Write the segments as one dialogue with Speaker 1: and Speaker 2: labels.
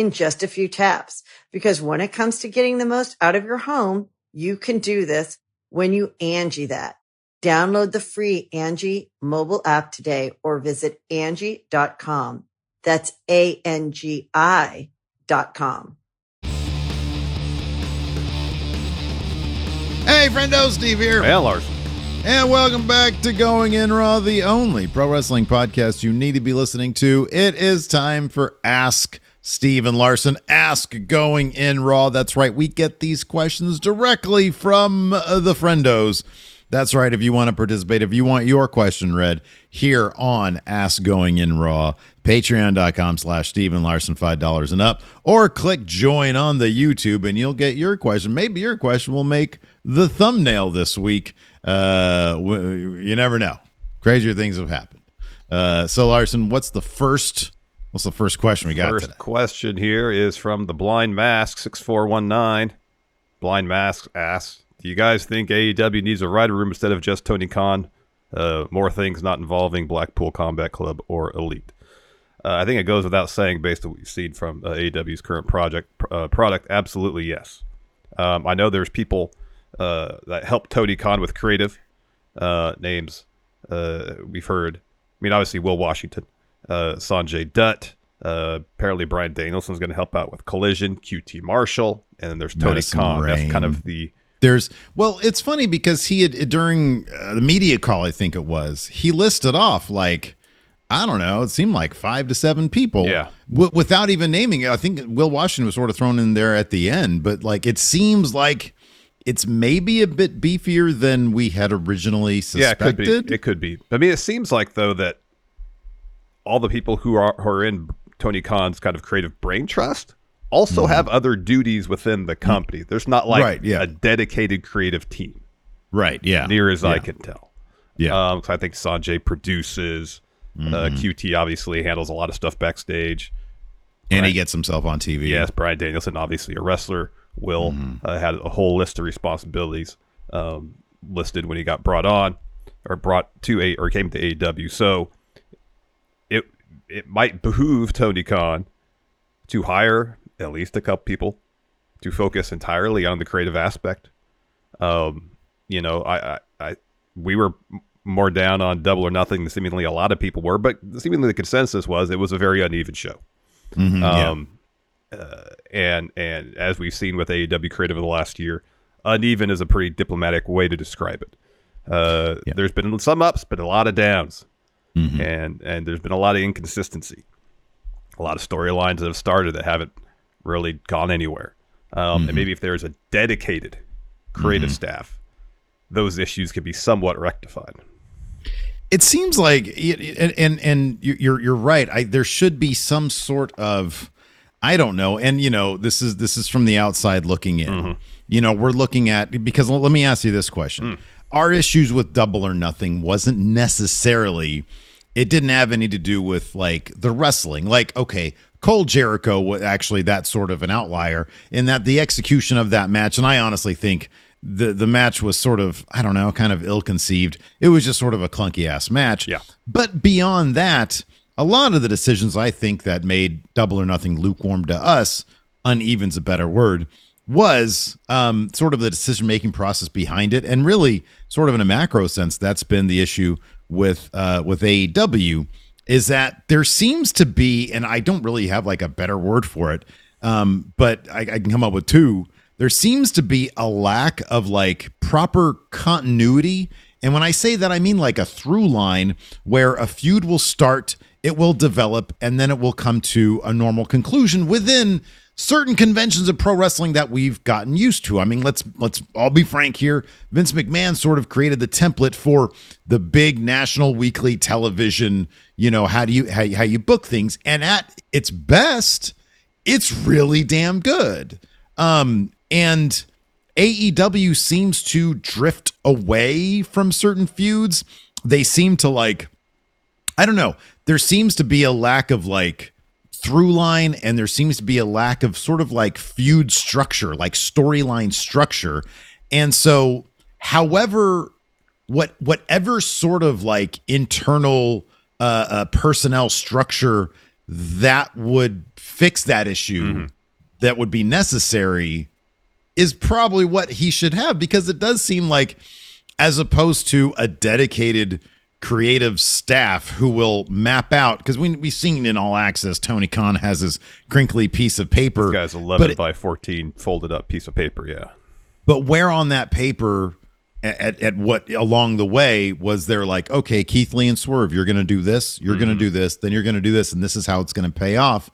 Speaker 1: in just a few taps. Because when it comes to getting the most out of your home, you can do this when you Angie that. Download the free Angie mobile app today or visit Angie.com. That's A-N-G-I dot com.
Speaker 2: Hey, friendo, Steve here.
Speaker 3: And Larson.
Speaker 2: And welcome back to Going In Raw, the only pro wrestling podcast you need to be listening to. It is time for Ask Steve and Larson. Ask Going In Raw. That's right. We get these questions directly from uh, the friendos. That's right. If you want to participate, if you want your question read here on Ask Going In Raw, patreon.com slash steveandlarson, $5 and up, or click join on the YouTube and you'll get your question. Maybe your question will make the thumbnail this week. Uh, you never know. Crazier things have happened. Uh, so Larson, what's the first what's the first question we got
Speaker 3: First
Speaker 2: today?
Speaker 3: question here is from the Blind Mask 6419. Blind Mask asks, do you guys think AEW needs a writer room instead of just Tony Khan? Uh, more things not involving Blackpool Combat Club or Elite. Uh, I think it goes without saying, based on what you've seen from uh, AEW's current project uh, product. Absolutely, yes. Um, I know there's people uh, that help Tony Khan with creative uh, names. Uh, we've heard. I mean, obviously Will Washington, uh, Sanjay Dutt. Uh, apparently, Brian Danielson's going to help out with Collision, QT Marshall, and then there's Tony Khan. That's kind of the
Speaker 2: There's well, it's funny because he had during uh, the media call, I think it was, he listed off like I don't know, it seemed like five to seven people,
Speaker 3: Yeah.
Speaker 2: w- without even naming it. I think Will Washington was sort of thrown in there at the end, but like it seems like it's maybe a bit beefier than we had originally
Speaker 3: yeah, it could
Speaker 2: suspected.
Speaker 3: be. It could be. I mean, it seems like though that all the people who are who are in Tony Khan's kind of creative brain trust also have other duties within the company. There's not like
Speaker 2: Mm-hmm. Right, yeah.
Speaker 3: a dedicated creative team,
Speaker 2: right? Yeah,
Speaker 3: near as I can tell.
Speaker 2: yeah,
Speaker 3: Um, I think Sanjay produces.
Speaker 2: Mm-hmm.
Speaker 3: Uh, QT obviously handles a lot of stuff backstage.
Speaker 2: and he gets himself on TV.
Speaker 3: Yes, Brian Danielson, obviously a wrestler, Will
Speaker 2: Mm-hmm.
Speaker 3: uh, had a whole list of responsibilities um, listed when he got brought on or brought to a or came to AEW. So it might behoove Tony Khan to hire at least a couple people to focus entirely on the creative aspect. Um, you know, I, I, I we were more down on Double or Nothing than seemingly a lot of people were, but seemingly the consensus was it was a very uneven show.
Speaker 2: Mhm, yeah.
Speaker 3: Um, uh, and and as we've seen with AEW creative in the last year, uneven is a pretty diplomatic way to describe it. Uh,
Speaker 2: Yeah.
Speaker 3: There's been some ups, but a lot of downs,
Speaker 2: Mhm.
Speaker 3: and and there's been a lot of inconsistency, a lot of storylines that have started that haven't really gone anywhere. Um,
Speaker 2: Mm-hmm.
Speaker 3: And maybe if there's a dedicated creative staff, those issues could be somewhat rectified.
Speaker 2: It seems like, and and, and you're you're right. I there should be some sort of, I don't know. And you know, this is this is from the outside looking in. You know, we're looking at because let me ask you this question: Our issues with Double or Nothing wasn't necessarily. It didn't have any to do with like the wrestling. Like, okay, Cole Jericho was actually that sort of an outlier in that the execution of that match, and I honestly think the the match was sort of I don't know, kind of ill conceived. It was just sort of a clunky ass match.
Speaker 3: Yeah.
Speaker 2: But beyond that, a lot of the decisions I think that made Double or Nothing lukewarm to us, uneven's a better word, was um, sort of the decision making process behind it, and really, sort of in a macro sense, that's been the issue with uh, with AEW is that there seems to be, and I don't really have like a better word for it, um, but I, I can come up with two. there seems to be a lack of like proper continuity. And when I say that, I mean like a through line where a feud will start, it will develop, and then it will come to a normal conclusion within certain conventions of pro wrestling that we've gotten used to. I mean, let's let's all be frank here. Vince McMahon sort of created the template for the big national weekly television, you know, how do you how, how you book things and at its best, it's really damn good. Um and AEW seems to drift away from certain feuds. They seem to like I don't know. There seems to be a lack of like through line and there seems to be a lack of sort of like feud structure, like storyline structure. And so however what whatever sort of like internal uh, uh personnel structure that would fix that issue mm-hmm. that would be necessary is probably what he should have because it does seem like as opposed to a dedicated creative staff who will map out because we, we've seen in all access tony khan has his crinkly piece of paper
Speaker 3: this guy's 11 by 14 folded up piece of paper yeah
Speaker 2: but where on that paper at, at what along the way was there like okay keith lee and swerve you're gonna do this you're mm-hmm. gonna do this then you're gonna do this and this is how it's gonna pay off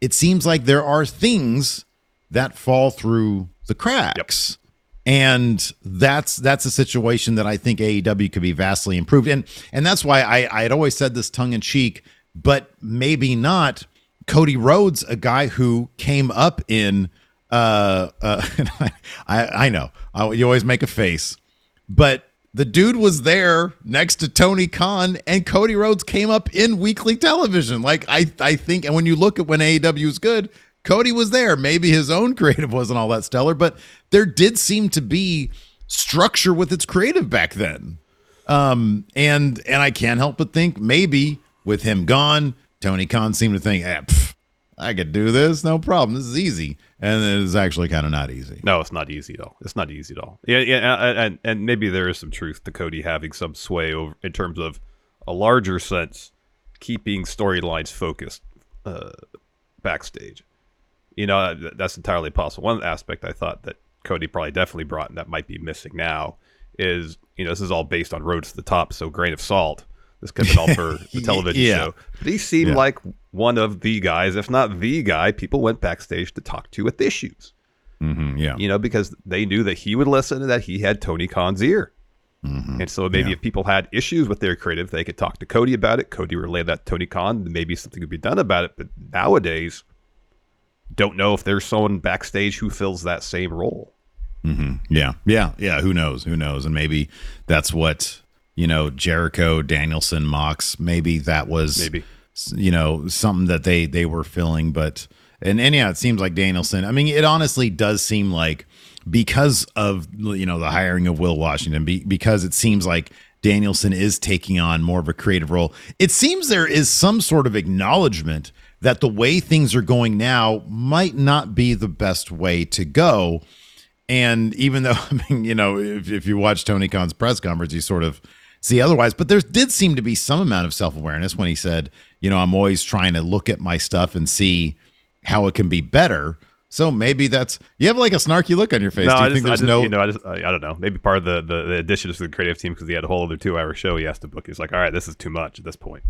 Speaker 2: it seems like there are things that fall through the cracks. Yep. And that's that's a situation that I think AEW could be vastly improved. And and that's why I, I had always said this tongue in cheek, but maybe not. Cody Rhodes, a guy who came up in uh uh I I know I, you always make a face, but the dude was there next to Tony Khan, and Cody Rhodes came up in weekly television. Like I, I think, and when you look at when AEW is good, Cody was there. Maybe his own creative wasn't all that stellar, but there did seem to be structure with its creative back then. Um, and and I can't help but think maybe with him gone, Tony Khan seemed to think, eh, pff, I could do this, no problem. This is easy, and it's actually kind of not easy.
Speaker 3: No, it's not easy at all. It's not easy at all. Yeah, yeah, and and maybe there is some truth to Cody having some sway over in terms of a larger sense, keeping storylines focused uh, backstage you know, that's entirely possible. One aspect I thought that Cody probably definitely brought and that might be missing now is, you know, this is all based on Rhodes to the Top, so grain of salt. This could have been all for the television yeah. show. But he seemed yeah. like one of the guys, if not the guy, people went backstage to talk to with issues.
Speaker 2: Mm-hmm, yeah.
Speaker 3: You know, because they knew that he would listen and that he had Tony Khan's ear. Mm-hmm. And so maybe yeah. if people had issues with their creative, they could talk to Cody about it. Cody relayed that to Tony Khan. Maybe something could be done about it. But nowadays, don't know if there's someone backstage who fills that same role.
Speaker 2: Mm-hmm. Yeah, yeah, yeah. Who knows? Who knows? And maybe that's what you know. Jericho, Danielson, Mox. Maybe that was
Speaker 3: maybe
Speaker 2: you know something that they they were filling. But and and yeah, it seems like Danielson. I mean, it honestly does seem like because of you know the hiring of Will Washington, be, because it seems like Danielson is taking on more of a creative role. It seems there is some sort of acknowledgement that the way things are going now might not be the best way to go. And even though, I mean, you know, if, if you watch Tony Khan's press conference, you sort of see otherwise. But there did seem to be some amount of self awareness when he said, you know, I'm always trying to look at my stuff and see how it can be better. So maybe that's you have like a snarky look on your face.
Speaker 3: No,
Speaker 2: Do you
Speaker 3: I
Speaker 2: think
Speaker 3: just,
Speaker 2: there's
Speaker 3: just,
Speaker 2: no?
Speaker 3: You know, I just I, I, don't know. Maybe part of the, the the addition to the creative team because he had a whole other two hour show he has to book. He's like, all right, this is too much at this point.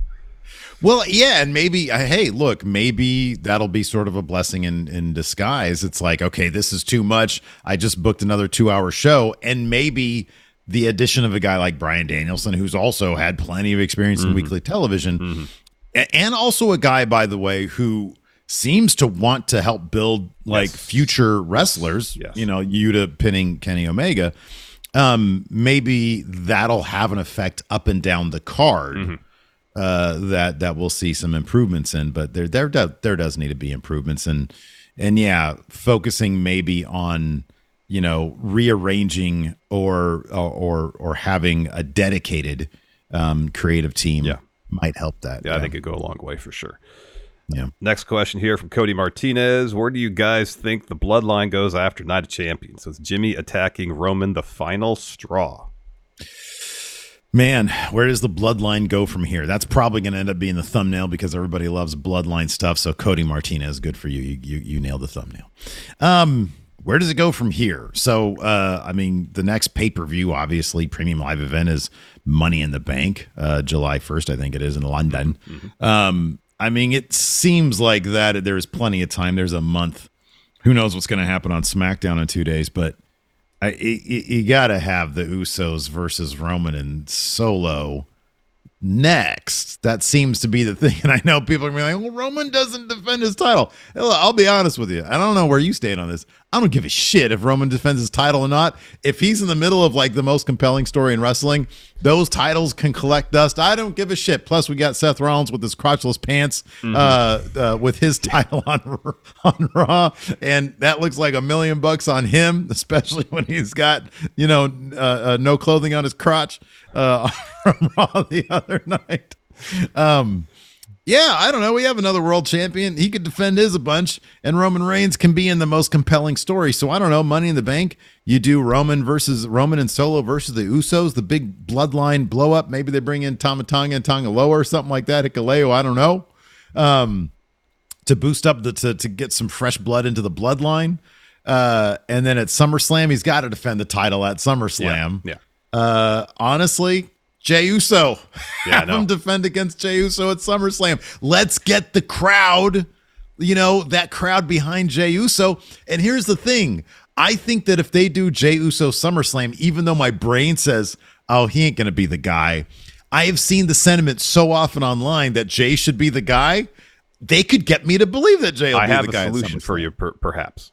Speaker 2: Well, yeah, and maybe uh, hey, look, maybe that'll be sort of a blessing in in disguise. It's like, okay, this is too much. I just booked another 2-hour show and maybe the addition of a guy like Brian Danielson who's also had plenty of experience mm-hmm. in weekly television mm-hmm. and also a guy by the way who seems to want to help build like yes. future wrestlers, yes. you know, Yuta pinning Kenny Omega. Um, maybe that'll have an effect up and down the card. Mm-hmm uh, that that we'll see some improvements in. But there there there does need to be improvements and and yeah, focusing maybe on you know rearranging or or or having a dedicated um, creative team
Speaker 3: yeah.
Speaker 2: might help that.
Speaker 3: Yeah, yeah, I think it go a long way for sure.
Speaker 2: Yeah.
Speaker 3: Next question here from Cody Martinez. Where do you guys think the bloodline goes after Night of Champions? So it's Jimmy attacking Roman the final straw.
Speaker 2: Man, where does the bloodline go from here? That's probably going to end up being the thumbnail because everybody loves bloodline stuff. So Cody Martinez, good for you. You you, you nailed the thumbnail. Um, where does it go from here? So, uh, I mean, the next pay per view, obviously, premium live event is Money in the Bank, uh, July 1st, I think it is in London. Mm-hmm. Um, I mean, it seems like that there's plenty of time. There's a month. Who knows what's going to happen on SmackDown in two days, but I, it, you got to have the Usos versus Roman and Solo next. That seems to be the thing. And I know people are going to be like, well, Roman doesn't defend his title. I'll be honest with you. I don't know where you stand on this. I don't give a shit if Roman defends his title or not. If he's in the middle of like the most compelling story in wrestling, those titles can collect dust. I don't give a shit. Plus, we got Seth Rollins with his crotchless pants, mm-hmm. uh, uh, with his title on on Raw, and that looks like a million bucks on him, especially when he's got you know uh, uh no clothing on his crotch uh, from Raw the other night. Um, yeah, I don't know. We have another world champion. He could defend his a bunch, and Roman Reigns can be in the most compelling story. So I don't know. Money in the Bank. You do Roman versus Roman and Solo versus the Usos, the big bloodline blow up. Maybe they bring in Tama Tonga and Tanga Loa or something like that. Hikuleo, I don't know. Um, to boost up the to to get some fresh blood into the bloodline. Uh, and then at SummerSlam, he's got to defend the title at SummerSlam.
Speaker 3: Yeah.
Speaker 2: yeah. Uh, honestly, Jey Uso. Yeah, Have him defend against Jey Uso at SummerSlam. Let's get the crowd, you know, that crowd behind Jey Uso. And here's the thing I think that if they do Jey Uso SummerSlam, even though my brain says, oh, he ain't going to be the guy, I have seen the sentiment so often online that Jey should be the guy. They could get me to believe that Jey will I be the guy.
Speaker 3: I have a solution for you, per- perhaps.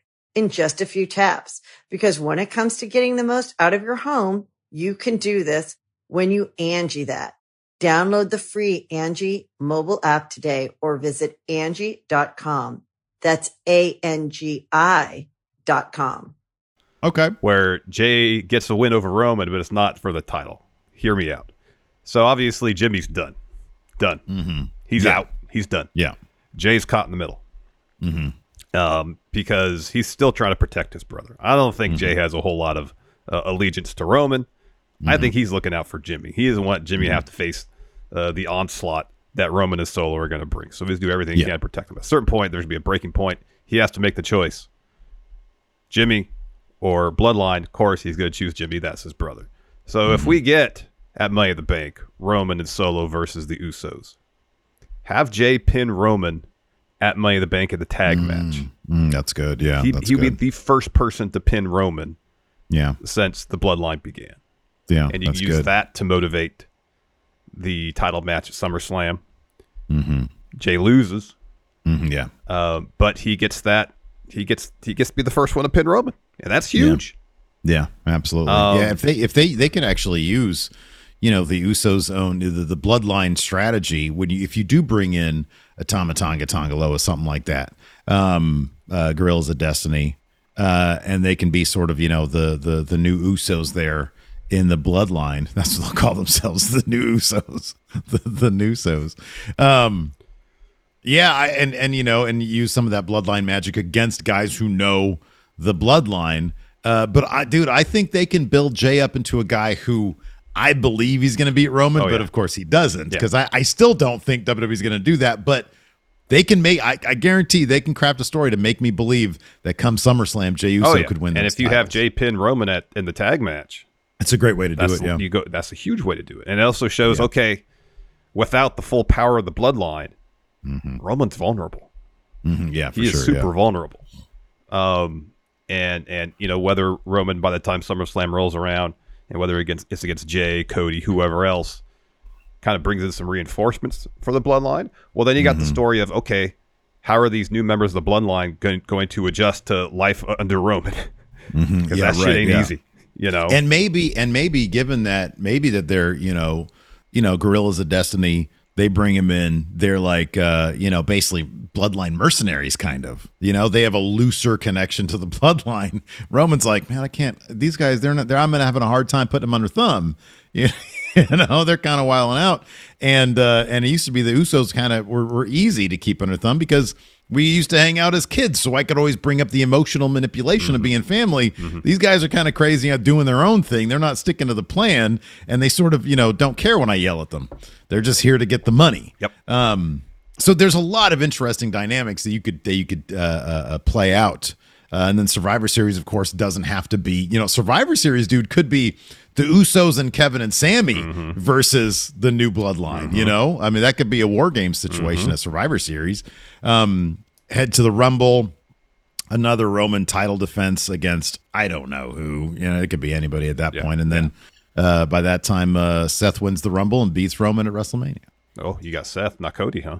Speaker 1: in just a few taps. Because when it comes to getting the most out of your home, you can do this when you Angie that. Download the free Angie mobile app today or visit Angie.com. That's A-N-G-I dot com.
Speaker 2: Okay.
Speaker 3: Where Jey gets a win over Roman, but it's not for the title. Hear me out. So obviously Jimmy's done. Done.
Speaker 2: Mm-hmm.
Speaker 3: He's yeah. out. He's done.
Speaker 2: Yeah.
Speaker 3: Jey's caught in the middle.
Speaker 2: Mm-hmm
Speaker 3: um, because he's still trying to protect his brother. I don't think mm-hmm. Jey has a whole lot of uh, allegiance to Roman. Mm-hmm. I think he's looking out for Jimmy. He doesn't want Jimmy to have to face uh, the onslaught that Roman and Solo are going to bring. So he's do everything yeah. he can to protect him. At a certain point, there's going to be a breaking point. He has to make the choice. Jimmy or Bloodline, of course, he's going to choose Jimmy. That's his brother. So mm-hmm. if we get at Money at the Bank Roman and Solo versus the Usos, have Jey pin Roman at Money in the Bank in the tag mm, match.
Speaker 2: Mm, that's good. Yeah,
Speaker 3: he,
Speaker 2: that's
Speaker 3: he would be the first person to pin Roman.
Speaker 2: Yeah,
Speaker 3: since the Bloodline began.
Speaker 2: Yeah,
Speaker 3: and you use
Speaker 2: good.
Speaker 3: that to motivate the title match at SummerSlam.
Speaker 2: Mm-hmm.
Speaker 3: Jey loses.
Speaker 2: Mm-hmm, yeah,
Speaker 3: uh, but he gets that. He gets he gets to be the first one to pin Roman, and that's huge.
Speaker 2: Yeah, yeah absolutely. Um, yeah, if they if they they can actually use you know the Usos own the, the bloodline strategy when you if you do bring in a Tama Tonga Tanga Loa something like that, um, uh, Guerrillas of Destiny, uh, and they can be sort of you know the the the new Usos there in the bloodline. That's what they'll call themselves, the new Usos, the the Usos. Um, yeah, I, and and you know, and use some of that bloodline magic against guys who know the bloodline. Uh, but I, dude, I think they can build Jey up into a guy who I believe he's going to beat Roman, oh, but of course he doesn't because yeah. I, I still don't think WWE's going to do that. But they can make, I, I, guarantee they can craft a story to make me believe that come SummerSlam, Jey Uso oh, yeah. could win.
Speaker 3: And if you
Speaker 2: titles.
Speaker 3: have Jey pin Roman at in the tag match,
Speaker 2: that's a great way to do it. Yeah,
Speaker 3: you go. That's a huge way to do it, and it also shows yeah. okay, without the full power of the bloodline, mm-hmm. Roman's vulnerable.
Speaker 2: Mm-hmm. Yeah,
Speaker 3: he is
Speaker 2: sure,
Speaker 3: super vulnerable. Um, and and you know whether Roman by the time SummerSlam rolls around and whether against it's against Jey, Cody, whoever else, kind of brings in some reinforcements for the bloodline. Well, then you got the mm-hmm. story of okay, how are these new members of the bloodline going, going to adjust to life under Roman? Mm-hmm. Because
Speaker 2: Yeah,
Speaker 3: that shit
Speaker 2: right,
Speaker 3: ain't
Speaker 2: yeah.
Speaker 3: easy, you know.
Speaker 2: and maybe and maybe given that maybe that they're you know you know Guerrillas of Destiny they bring him in they're like uh you know basically bloodline mercenaries kind of. You know they have a looser connection to the bloodline. Roman's like man i can't these guys they're not they're i'm having a hard time putting them under thumb. You know they're kind of wiling out. And uh and it used to be the usos kind of were, were easy to keep under thumb because we used to hang out as kids, so I could always bring up the emotional manipulation of being family. These guys are kind of crazy out doing their own thing. They're not sticking to the plan, and they sort of, you know, don't care when I yell at them. They're just here to get the money.
Speaker 3: Yep.
Speaker 2: Um, so there's a lot of interesting dynamics that you could that you could uh, uh, uh, play out. Uh, and then Survivor Series, of course, doesn't have to be. You know, Survivor Series, dude, could be the Usos and Kevin and Sami versus the New Bloodline. You know, I mean, that could be a war game situation at Survivor Series. Um, head to the Rumble, another Roman title defense against I don't know who. You know, it could be anybody at that
Speaker 3: Yeah,
Speaker 2: point. And then uh, by that time, uh, Seth wins the Rumble and beats Roman at WrestleMania.
Speaker 3: oh, you got Seth, not Cody, huh?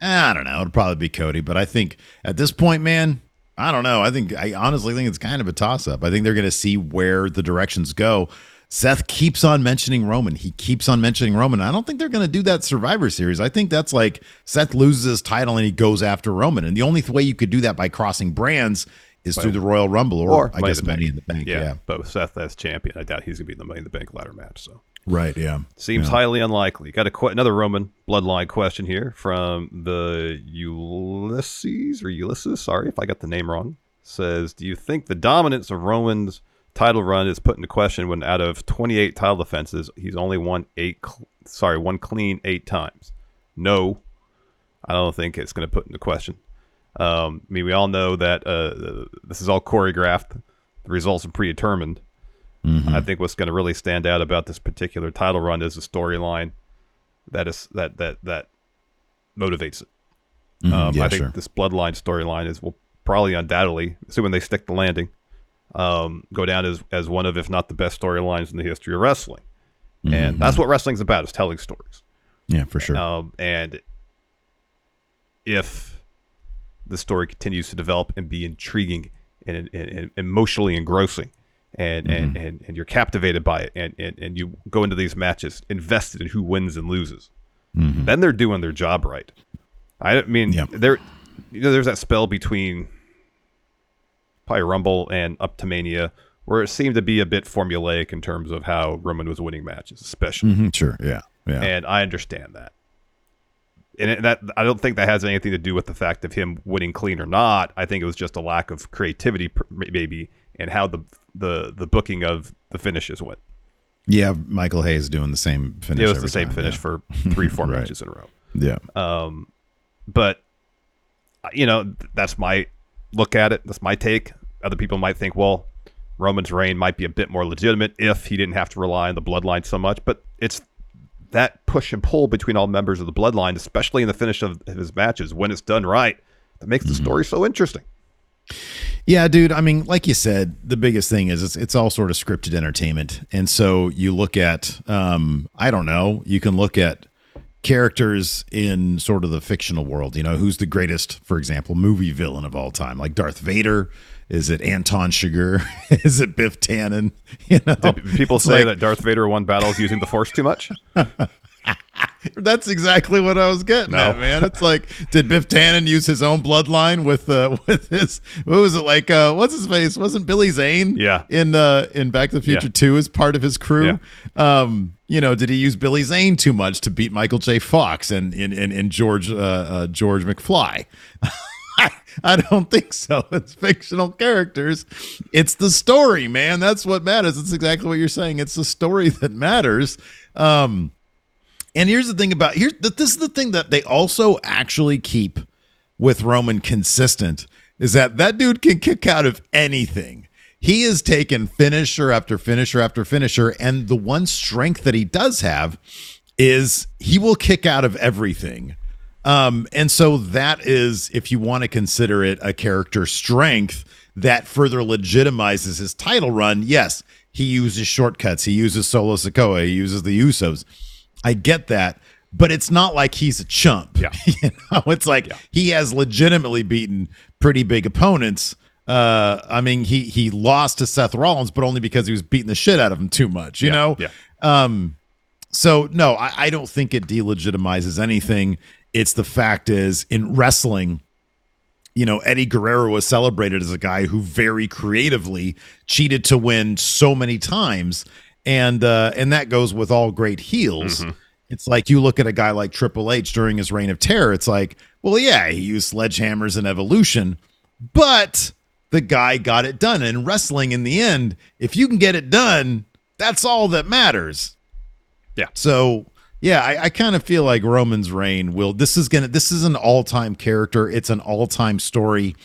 Speaker 2: I don't know. It'd probably be Cody, but I think at this point, man, I don't know. I think I honestly think it's kind of a toss up. I think they're going to see where the directions go. Seth keeps on mentioning Roman. He keeps on mentioning Roman. I don't think they're going to do that Survivor Series. I think that's like Seth loses his title and he goes after Roman. And the only way you could do that by crossing brands is through the Royal Rumble or,
Speaker 3: Or
Speaker 2: I guess
Speaker 3: the
Speaker 2: Money
Speaker 3: Bank.
Speaker 2: in the Bank.
Speaker 3: Yeah,
Speaker 2: Yeah.
Speaker 3: but with Seth as champion, I doubt he's gonna be in the Money in the Bank ladder match. So
Speaker 2: Right. Yeah.
Speaker 3: seems
Speaker 2: Yeah.
Speaker 3: highly unlikely. Got a qu- another Roman bloodline question here from the Ulysses or Ulysses. Sorry if I got the name wrong. Says, do you think the dominance of Roman's title run is put into question when out of 28 title defenses, he's only won eight? Cl- sorry, one clean eight times. No, I don't think it's going to put into question. Um, I mean, we all know that uh, this is all choreographed. The results are predetermined. I think what's going to really stand out about this particular title run is the storyline that is that that that motivates it. Um,
Speaker 2: Mm-hmm. yeah,
Speaker 3: I think
Speaker 2: sure.
Speaker 3: this bloodline storyline is will probably undoubtedly, assuming they stick the landing, um, go down as as one of, if not the best storylines in the history of wrestling.
Speaker 2: Mm-hmm.
Speaker 3: And that's what wrestling's about: is telling stories.
Speaker 2: Yeah, for sure.
Speaker 3: Um, and if the story continues to develop and be intriguing and, and, and emotionally engrossing, and, and, and, and you're captivated by it, and, and, and you go into these matches invested in who wins and loses, then they're doing their job right. I mean,
Speaker 2: Yeah.
Speaker 3: there, you know, there's that spell between probably Rumble and up to Mania where it seemed to be a bit formulaic in terms of how Roman was winning matches, especially
Speaker 2: Mhm, Sure. Yeah. Yeah.
Speaker 3: and I understand that. And it, that I don't think that has anything to do with the fact of him winning clean or not. I think it was just a lack of creativity, maybe, and how the the the booking of the finishes went.
Speaker 2: yeah. Michael Hayes doing the same finish.
Speaker 3: it was the same
Speaker 2: time,
Speaker 3: finish
Speaker 2: yeah.
Speaker 3: for three, four
Speaker 2: Right.
Speaker 3: matches in a row.
Speaker 2: Yeah.
Speaker 3: Um, but you know, th- that's my look at it. That's my take. Other people might think, well, Roman's reign might be a bit more legitimate if he didn't have to rely on the bloodline so much. But it's that push and pull between all members of the bloodline, especially in the finish of his matches, when it's done right, that makes the story so interesting.
Speaker 2: Yeah, dude. I mean, like you said, the biggest thing is it's, it's all sort of scripted entertainment. And so you look at, um, I don't know, you can look at characters in sort of the fictional world. You know, who's the greatest, for example, movie villain of all time? Like Darth Vader? Is it Anton Chigurh? is it Biff Tannen? You know,
Speaker 3: People say
Speaker 2: like-
Speaker 3: that Darth Vader won battles using the Force too much.
Speaker 2: That's exactly what I was getting
Speaker 3: No.
Speaker 2: at, man. It's like, did Biff Tannen use his own bloodline with uh with his what was it like uh what's his face? Wasn't Billy Zane
Speaker 3: Yeah.
Speaker 2: in uh in Back to the Future
Speaker 3: Yeah.
Speaker 2: 2 as part of his crew? Um, you know, did he use Billy Zane too much to beat Michael J. Fox and in and, and George uh, uh George McFly? I don't think so. It's fictional characters. It's the story, man. That's what matters. It's exactly what you're saying. It's the story that matters. Um, and here's the thing about here. that This is the thing that they also actually keep with Roman consistent is that that dude can kick out of anything. He has taken finisher after finisher after finisher, and the one strength that he does have is he will kick out of everything. Um, and so that is, if you want to consider it a character strength that further legitimizes his title run, yes, he uses shortcuts. He uses Solo Sikoa. He uses the Usos. I get that, but it's not like he's a chump.
Speaker 3: Yeah.
Speaker 2: you know, it's like
Speaker 3: Yeah.
Speaker 2: he has legitimately beaten pretty big opponents. Uh, I mean, he he lost to Seth Rollins, but only because he was beating the shit out of him too much. You
Speaker 3: Yeah,
Speaker 2: know.
Speaker 3: yeah.
Speaker 2: Um. So no, I, I don't think it delegitimizes anything. It's the fact is in wrestling, you know, Eddie Guerrero was celebrated as a guy who very creatively cheated to win so many times, and uh, and that goes with all great heels. It's like you look at a guy like Triple H during his reign of terror. It's like, well, yeah, he used sledgehammers and evolution, but the guy got it done. And wrestling, in the end, if you can get it done, that's all that matters.
Speaker 3: Yeah.
Speaker 2: So yeah, I, I kind of feel like Roman's reign will. This is gonna. This is an all-time character. It's an all-time story.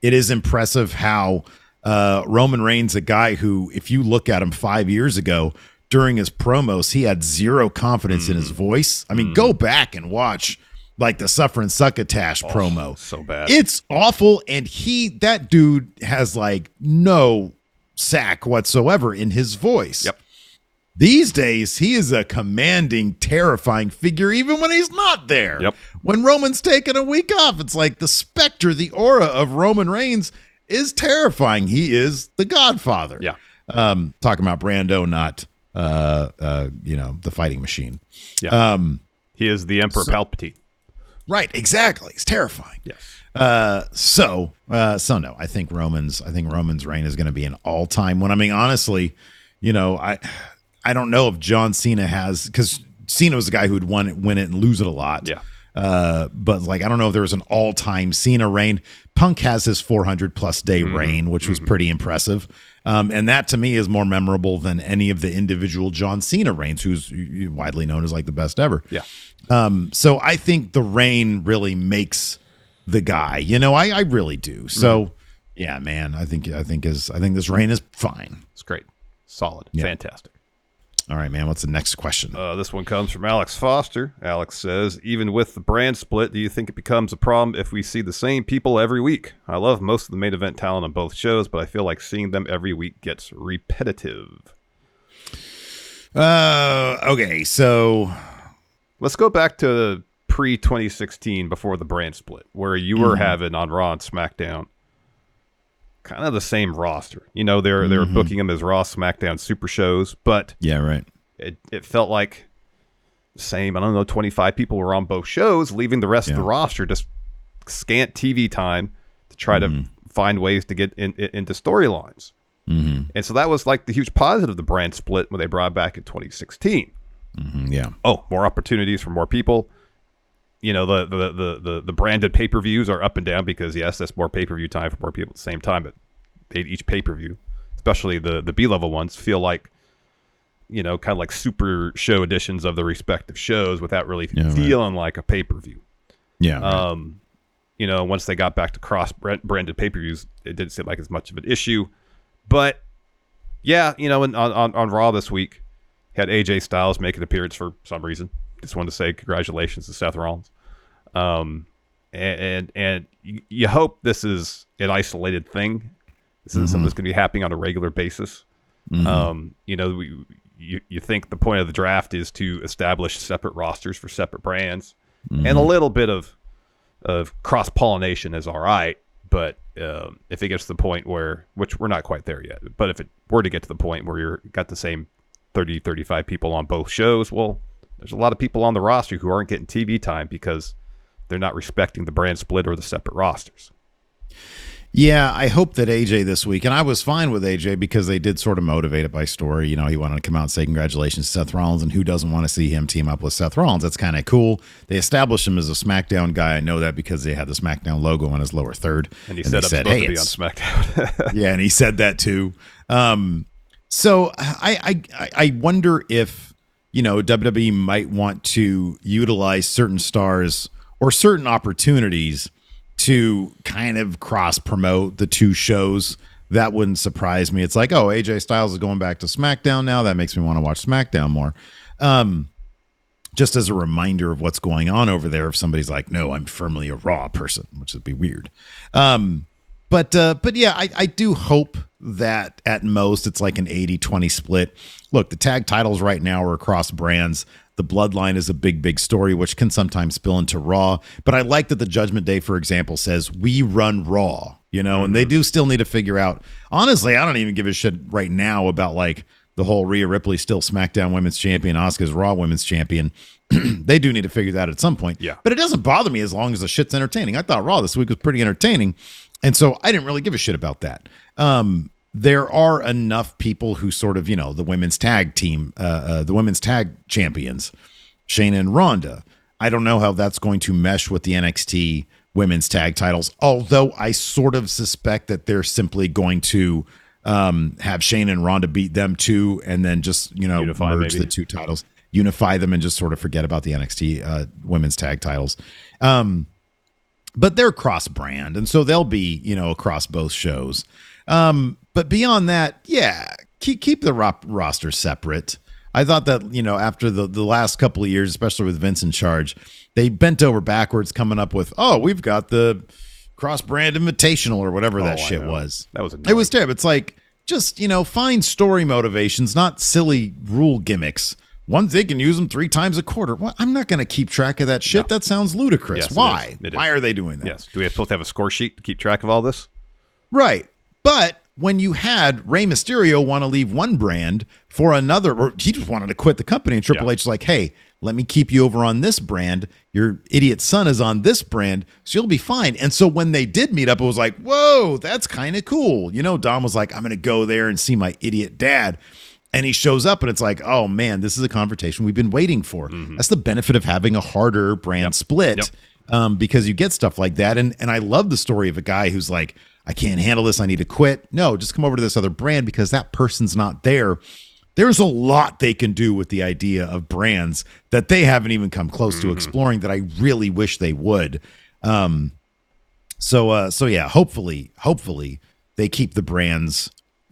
Speaker 2: It is impressive how uh, Roman Reigns, a guy who, if you look at him five years ago during his promos, he had zero confidence in his voice. I mean, go back and watch like the Suffering Succotash promo.
Speaker 3: so bad.
Speaker 2: It's awful, and he that dude has like no sack whatsoever in his voice.
Speaker 3: Yep.
Speaker 2: These days, he is a commanding, terrifying figure, even when he's not there.
Speaker 3: Yep.
Speaker 2: When Roman's taking a week off, it's like the specter, the aura of Roman Reigns is terrifying. He is the Godfather.
Speaker 3: Yeah.
Speaker 2: Um, talking about Brando, not uh, uh, you know, the fighting machine.
Speaker 3: Yeah.
Speaker 2: Um,
Speaker 3: he is the Emperor Palpatine.
Speaker 2: right. Exactly. It's terrifying.
Speaker 3: Yes.
Speaker 2: Uh, so, uh, so no, I think Roman's, I think Roman's reign is going to be an all time one. I mean, honestly, you know, I, I don't know if John Cena has, because Cena was the guy who would won it, win it and lose it a lot.
Speaker 3: Yeah.
Speaker 2: Uh, but like, I don't know if there was an all time Cena reign. Punk has his 400 plus day reign, which was pretty impressive. Um, and that to me is more memorable than any of the individual John Cena reigns, who's widely known as like the best ever.
Speaker 3: Yeah.
Speaker 2: Um, so I think the reign really makes the guy. You know, I, I really do. So yeah, man, I think I think is I think this reign is fine.
Speaker 3: It's great. Solid.
Speaker 2: Yeah.
Speaker 3: Fantastic.
Speaker 2: All right, man. What's the next question?
Speaker 3: Uh, this one comes from Alex Foster. Alex says, even with the brand split, do you think it becomes a problem if we see the same people every week? I love most of the main event talent on both shows, but I feel like seeing them every week gets repetitive.
Speaker 2: Uh, okay, so
Speaker 3: Let's go back to pre 2016 before the brand split, where you were
Speaker 2: Mm-hmm.
Speaker 3: having on Raw and SmackDown kind of the same roster. You know, they're they were
Speaker 2: Mm-hmm.
Speaker 3: booking them as Raw, SmackDown super shows, but
Speaker 2: yeah, right.
Speaker 3: it, it felt like same. I don't know, 25 people were on both shows, leaving the rest of the roster just scant TV time to try
Speaker 2: Mm-hmm.
Speaker 3: to find ways to get in, in- into storylines.
Speaker 2: Mm-hmm.
Speaker 3: And so that was like the huge positive of the brand split when they brought back in 2016.
Speaker 2: Mm, yeah,
Speaker 3: Oh, more opportunities for more people. You know, the the the the, the branded pay per views are up and down because yes, that's more pay per view time for more people at the same time, but they each pay per view, especially the the B level ones, feel like you know, kind of like super show editions of the respective shows without really
Speaker 2: Yeah, right.
Speaker 3: feeling like a pay per view.
Speaker 2: yeah, right.
Speaker 3: Um, you know, once they got back to cross branded pay per views, it didn't seem like as much of an issue. But yeah, you know, on, on, on Raw this week, had AJ Styles make an appearance for some reason. Just wanted to say congratulations to Seth Rollins. Um, and and, and you, hope this is an isolated thing. This isn't something that's going to be happening on a regular basis. Um, you know, we, you you think the point of the draft is to establish separate rosters for separate brands, and a little bit of of cross pollination is all right. But um, if it gets to the point where, which we're not quite there yet, but if it were to get to the point where you're got the same 30, 35 people on both shows, well, there's a lot of people on the roster who aren't getting TV time because they're not respecting the brand split or the separate rosters.
Speaker 2: Yeah, I hope that AJ this week, and I was fine with AJ because they did sort of motivate it by story. You know, he wanted to come out and say congratulations to Seth Rollins, and who doesn't want to see him team up with Seth Rollins? That's kind of cool. They established him as a SmackDown guy. I know that because they had the SmackDown logo on his lower third,
Speaker 3: And he
Speaker 2: they
Speaker 3: said I'm supposed to be on SmackDown.
Speaker 2: yeah, and he said that too. Um, so I, I I wonder if you know WWE might want to utilize certain stars or certain opportunities to kind of cross promote the two shows. That wouldn't surprise me. It's like, oh, AJ Styles is going back to SmackDown now. That makes me want to watch SmackDown more. Um, just as a reminder of what's going on over there. If somebody's like, no, I'm firmly a Raw person, which would be weird. Um, but uh, but yeah, I, I do hope that at most it's like an 80-20 split. Look, the tag titles right now are across brands. The bloodline is a big, big story, which can sometimes spill into Raw. But I like that the Judgment Day, for example, says we run Raw, you know, mm-hmm. and they do still need to figure out. Honestly, I don't even give a shit right now about like the whole Rhea Ripley still SmackDown Women's Champion, Asuka's Raw Women's Champion. they do need to figure that out at some point.
Speaker 3: Yeah.
Speaker 2: But it doesn't bother me as long as the shit's entertaining. I thought Raw this week was pretty entertaining. And so I didn't really give a shit about that. Um, there are enough people who sort of, you know, the women's tag team, uh, uh, the women's tag champions, Shayna and Ronda. I don't know how that's going to mesh with the NXT women's tag titles, although I sort of suspect that they're simply going to um, have Shayna and Ronda beat them too, and then just, you know, Unify, merge maybe. the two titles, unify them, and just sort of forget about the NXT uh, women's tag titles. Um, but they're cross brand, and so they'll be, you know, across both shows. Um, but beyond that, yeah, keep keep the ro- roster separate. I thought that you know after the the last couple of years, especially with Vince in charge, they bent over backwards coming up with oh we've got the cross brand invitational or whatever oh, that shit was.
Speaker 3: That was
Speaker 2: annoying. it was terrible. It's like just you know find story motivations, not silly rule gimmicks. One thing can use them three times a quarter. Well, I'm not going to keep track of that shit. No. That sounds ludicrous. Yes, Why? It is. It Why are they doing that?
Speaker 3: Yes. Do we have to have a score sheet to keep track of all this?
Speaker 2: Right. But when you had Rey Mysterio want to leave one brand for another, or he just wanted to quit the company, and Triple yeah. H is like, hey, let me keep you over on this brand. Your idiot son is on this brand, so you'll be fine. And so when they did meet up, it was like, whoa, that's kind of cool. You know, Dom was like, I'm going to go there and see my idiot dad. And he shows up, and it's like, oh man, this is a confrontation we've been waiting for. Mm-hmm. That's the benefit of having a harder brand yep. split. Yep. Um, because you get stuff like that. And and I love the story of a guy who's like, I can't handle this. I need to quit. No, just come over to this other brand because that person's not there. There's a lot they can do with the idea of brands that they haven't even come close mm-hmm. to exploring that I really wish they would. Um, so uh, so yeah, hopefully, hopefully they keep the brands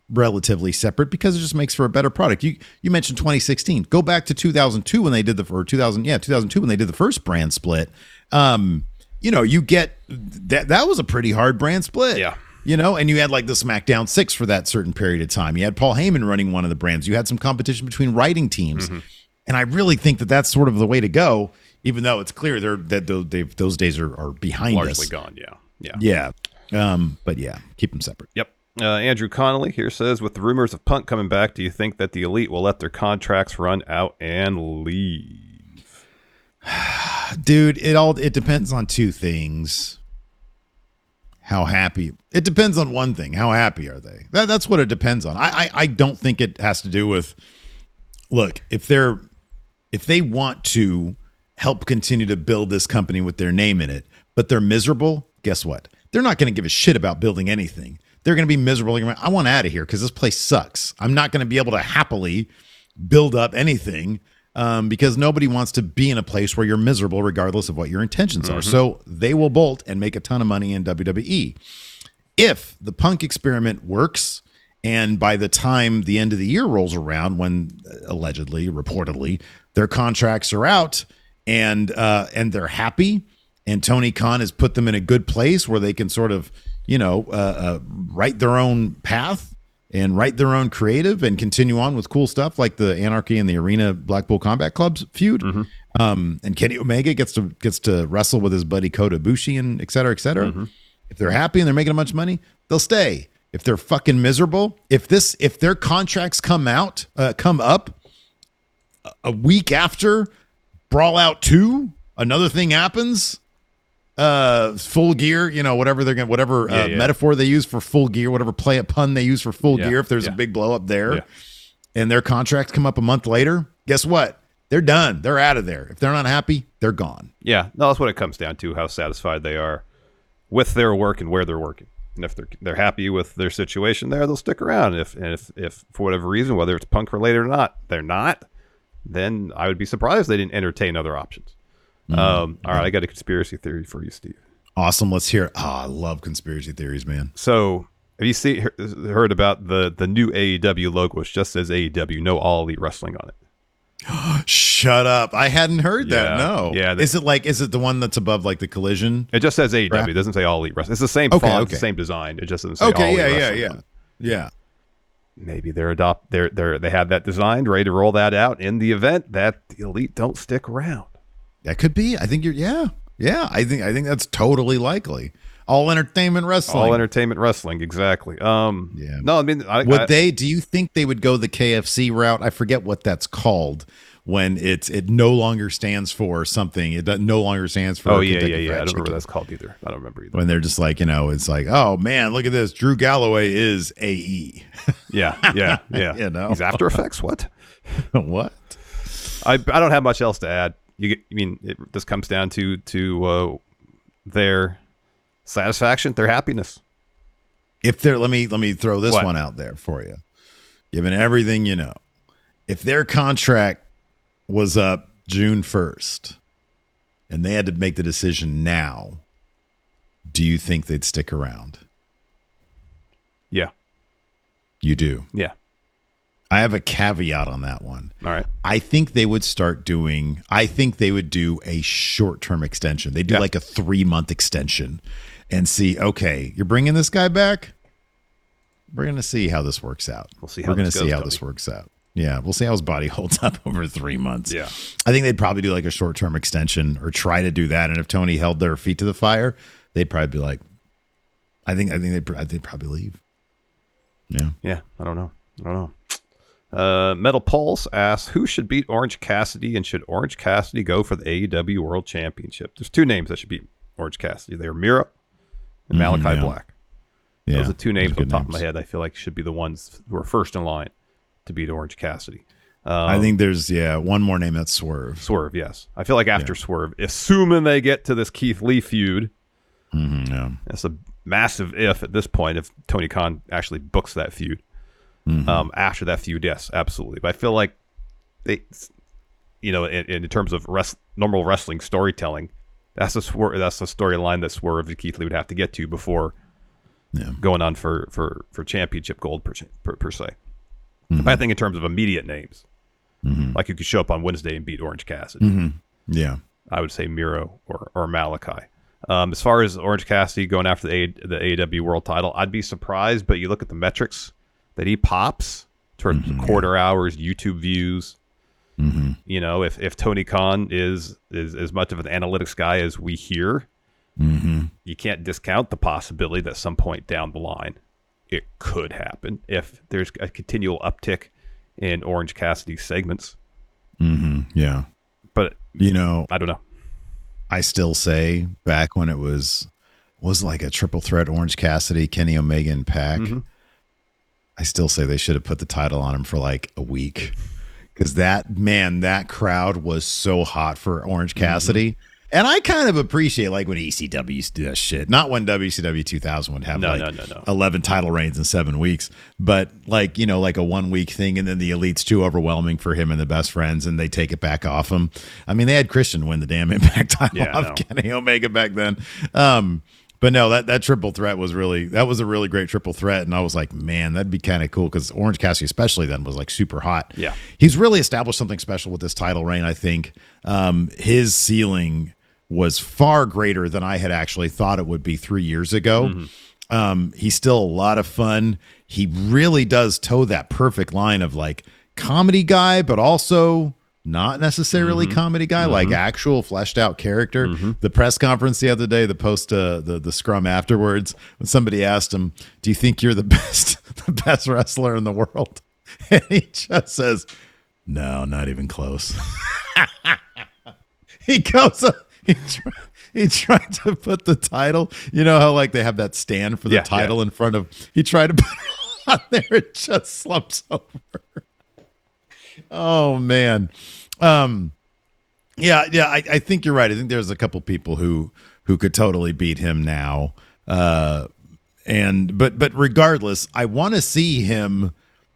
Speaker 2: relatively separate because it just makes for a better product. You you mentioned 2016. Go back to 2002 when they did the or 2000 yeah 2002 when they did the first brand split. Um, you know, you get that that was a pretty hard brand split.
Speaker 3: Yeah
Speaker 2: you know, and you had like the SmackDown Six for that certain period of time. You had Paul Heyman running one of the brands. You had some competition between writing teams, mm-hmm. and I really think that that's sort of the way to go. Even though it's clear they're, that those days are, are behind us,
Speaker 3: largely
Speaker 2: us,
Speaker 3: gone. Yeah, yeah,
Speaker 2: yeah. Um, but yeah, keep them separate.
Speaker 3: Yep. Uh, Andrew Connolly here says, with the rumors of Punk coming back, do you think that the Elite will let their contracts run out and leave?
Speaker 2: Dude, it all it depends on two things. How happy it depends on one thing how happy are they? That, that's what it depends on. I, I i don't think it has to do with look if they're if they want to help continue to build this company with their name in it but they're miserable guess what? They're not going to give a shit about building anything they're going to be miserable i want out of here because this place sucks i'm not going to be able to happily build up anything um, because nobody wants to be in a place where you're miserable regardless of what your intentions mm-hmm. are. So they will bolt and make a ton of money in WWE. If the punk experiment works, and by the time the end of the year rolls around, when uh, allegedly, reportedly, their contracts are out and uh, and they're happy, and Tony Khan has put them in a good place where they can sort of, you know, uh, uh, write their own path and write their own creative and continue on with cool stuff like the Anarchy and the Arena Blackpool Combat Clubs feud. Mm-hmm. Um, and Kenny Omega gets to gets to wrestle with his buddy Kota Ibushi and et cetera, et cetera. Mm-hmm. If they're happy and they're making a bunch of money, they'll stay. If they're fucking miserable, if this if their contracts come out uh, come up a week after Brawl Out Two, another thing happens uh full gear you know whatever they're gonna whatever yeah, uh, yeah. metaphor they use for full gear whatever play it pun they use for full yeah, gear if there's a big blow up there. And their contracts come up a month later guess what? They're done. They're out of there. If they're not happy they're gone.
Speaker 3: Yeah. No that's what it comes down to how satisfied they are with their work and where they're working. And if they're they're happy with their situation there they'll stick around. If and if if for whatever reason whether it's punk related or not they're not then i would be surprised they didn't entertain other options Mm-hmm. Um, all right, I got a conspiracy theory for you, Steve.
Speaker 2: Awesome. Let's hear. Oh, I love conspiracy theories, man.
Speaker 3: So, have you seen heard about the the new AEW logo, which just says AEW, no All Elite Wrestling on it?
Speaker 2: Shut up! I hadn't heard that.
Speaker 3: Yeah.
Speaker 2: No.
Speaker 3: Yeah, they-
Speaker 2: is it like? Is it the one that's above like the collision?
Speaker 3: It just says AEW.
Speaker 2: Crap.
Speaker 3: It doesn't say All Elite Wrestling. It's the same
Speaker 2: Okay,
Speaker 3: font,
Speaker 2: okay.
Speaker 3: the same design. It just doesn't say All
Speaker 2: Okay. Yeah. Yeah. Yeah. Yeah.
Speaker 3: Maybe they're adopt. They're they're they have that designed, ready to roll that out in the event that the Elite don't stick around.
Speaker 2: That could be. I think you're. Yeah. Yeah. I think. I think that's totally likely. All entertainment wrestling.
Speaker 3: All entertainment wrestling, exactly. Um,
Speaker 2: Yeah.
Speaker 3: No, I mean, I,
Speaker 2: Would
Speaker 3: I-
Speaker 2: they? Do you think they would go the KFC route? I forget what that's called when it's it no longer stands for something. It no longer stands for.
Speaker 3: Oh yeah,
Speaker 2: Kentucky
Speaker 3: yeah, yeah. I don't remember
Speaker 2: Chicken.
Speaker 3: that's called either. I don't remember either.
Speaker 2: When they're just like you know, it's like oh man, look at this. Drew Galloway is AE.
Speaker 3: Yeah, yeah, yeah.
Speaker 2: You know.
Speaker 3: he's After Effects. What?
Speaker 2: what?
Speaker 3: I I don't have much else to add. You get, I mean, it just comes down to to uh, their satisfaction, their happiness.
Speaker 2: If they're let me let me throw this
Speaker 3: What?
Speaker 2: one out there for you. Given everything you know, if their contract was up June first, and they had to make the decision now, do you think they'd stick around?
Speaker 3: Yeah,
Speaker 2: You do.
Speaker 3: yeah.
Speaker 2: I have a caveat on that one.
Speaker 3: All right.
Speaker 2: I think they would start doing. I think they would do a short-term extension. They do
Speaker 3: Yeah.
Speaker 2: like a three-month extension, and see. Okay, you're bringing this guy back. We're gonna see how this works out.
Speaker 3: We'll see
Speaker 2: We're gonna see how this works out. Yeah, we'll see how his body holds up over three months.
Speaker 3: Yeah.
Speaker 2: I think they'd probably do like a short-term extension or try to do that. And if Tony held their feet to the fire, they'd probably be like, I think, I think they'd, pr- they'd probably leave. Yeah.
Speaker 3: Yeah, I don't know. I don't know. Uh, Metal Pulse asks, who should beat Orange Cassidy, and should Orange Cassidy go for the AEW World Championship? There's two names that should beat Orange Cassidy. They're Miro and Malachi
Speaker 2: Mhm, yeah.
Speaker 3: Black.
Speaker 2: Yeah.
Speaker 3: Those are two names on top of my head. I feel like should be the ones who are first in line to beat Orange Cassidy. Um,
Speaker 2: I think there's yeah one more name that's Swerve.
Speaker 3: Swerve, yes. I feel like after Swerve, assuming they get to this Keith Lee feud,
Speaker 2: mm-hmm, yeah.
Speaker 3: That's a massive if at this point if Tony Khan actually books that feud.
Speaker 2: Mm-hmm.
Speaker 3: Um, after that feud, yes, absolutely. But I feel like they, you know, in, in terms of rest, normal wrestling storytelling, that's the swer- that's the storyline that Swerve and Keith Lee would have to get to before
Speaker 2: Yeah.
Speaker 3: going on for for for championship gold per per, per se.
Speaker 2: Mm-hmm.
Speaker 3: But I think in terms of immediate names, like you could show up on Wednesday and beat Orange Cassidy.
Speaker 2: Mm-hmm. Yeah.
Speaker 3: I would say Miro or, or Malachi. Um, as far as Orange Cassidy going after the, A, the AEW World Title, I'd be surprised, but you look at the metrics that he pops towards mm-hmm, quarter hours, YouTube views. Mm-hmm. You know, if, if Tony Khan is, is as much of an analytics guy as we hear, mm-hmm. you can't discount the possibility that some point down the line it could happen if there's a continual uptick in Orange Cassidy segments.
Speaker 2: Yeah.
Speaker 3: But
Speaker 2: You know,
Speaker 3: I don't know.
Speaker 2: I still say back when it was was like a triple threat Orange Cassidy, Kenny Omega, and Pac. I still say they should have put the title on him for like a week. Because that man, that crowd was so hot for Orange Cassidy. And I kind of appreciate like when ECW used to do that shit. Not when WCW 2000 would have
Speaker 3: No,
Speaker 2: like
Speaker 3: no, no, no.
Speaker 2: 11 title reigns in seven weeks, but like, you know, like a one week thing. And then the Elite's too overwhelming for him and the best friends and they take it back off him. I mean, they had Christian win the damn Impact title
Speaker 3: Yeah,
Speaker 2: off. Kenny Omega back then. Um, but no, that, that triple threat was really that was a really great triple threat, and I was like, man, that'd be kind of cool because Orange Cassidy, especially then, was like super hot.
Speaker 3: Yeah.
Speaker 2: he's really established something special with this title reign. I think um, his ceiling was far greater than I had actually thought it would be three years ago. Um, he's still a lot of fun. He really does toe that perfect line of like comedy guy, but also not necessarily mm-hmm. comedy guy, like mm-hmm. actual fleshed out character. Mm-hmm. The press conference the other day, the post, uh, the the scrum afterwards, when somebody asked him, "Do you think you're the best, the best wrestler in the world?" And he just says, "No, not even close." he goes up. He, try, he tried to put the title. You know how like they have that stand for the
Speaker 3: Yeah,
Speaker 2: title in front of. He tried to put it on there. It just slumps over. Oh man. Um. Yeah, yeah. I, I think you're right. I think there's a couple people who who could totally beat him now. Uh, and but but regardless, I want to see him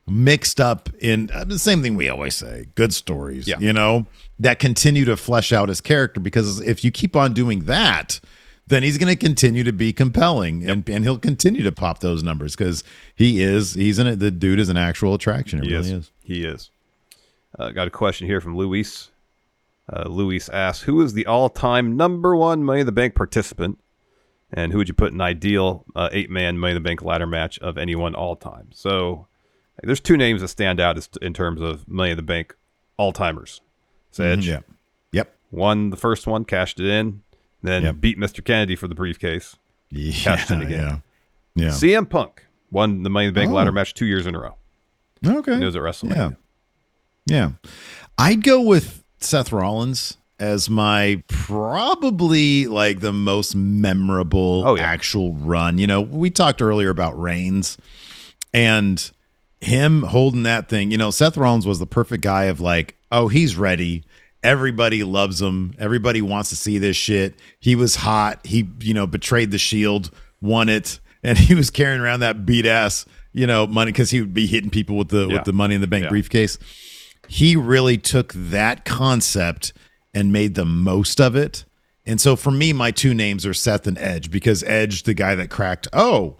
Speaker 2: mixed up in uh, the same thing we always say good stories
Speaker 3: Yeah.
Speaker 2: you know that continue to flesh out his character because if you keep on doing that then he's going to continue to be compelling and, and he'll continue to pop those numbers because he is he's in it the dude is an actual attraction it
Speaker 3: He
Speaker 2: really
Speaker 3: is.
Speaker 2: is,
Speaker 3: He is. Uh, got a question here from Luis. Uh, Luis asks, "Who is the all-time number one Money in the Bank participant, and who would you put in ideal uh, eight-man Money in the Bank ladder match of anyone all time?" So, there's two names that stand out in terms of Money in the Bank all-timers. It's Edge.
Speaker 2: Yeah. Yep.
Speaker 3: Won the first one, cashed it in, then
Speaker 2: Yep.
Speaker 3: beat Mr. Kennedy for the briefcase.
Speaker 2: Yeah.
Speaker 3: Cashed in again.
Speaker 2: Yeah. Yeah.
Speaker 3: CM Punk won the Money in the Bank
Speaker 2: Oh.
Speaker 3: ladder match two years in a row.
Speaker 2: okay.
Speaker 3: He was at WrestleMania.
Speaker 2: Yeah. Yeah. I'd go with Seth Rollins as my probably like the most memorable
Speaker 3: Oh, yeah.
Speaker 2: actual run. You know, we talked earlier about Reigns and him holding that thing. You know, Seth Rollins was the perfect guy of like, oh, he's ready. Everybody loves him. Everybody wants to see this shit. He was hot. He, you know, betrayed the shield, won it, and he was carrying around that beat ass, you know, money because he would be hitting people with the
Speaker 3: Yeah.
Speaker 2: with the money in the bank
Speaker 3: Yeah.
Speaker 2: briefcase. He really took that concept and made the most of it. And so for me, my two names are Seth and Edge because Edge, the guy that cracked, oh,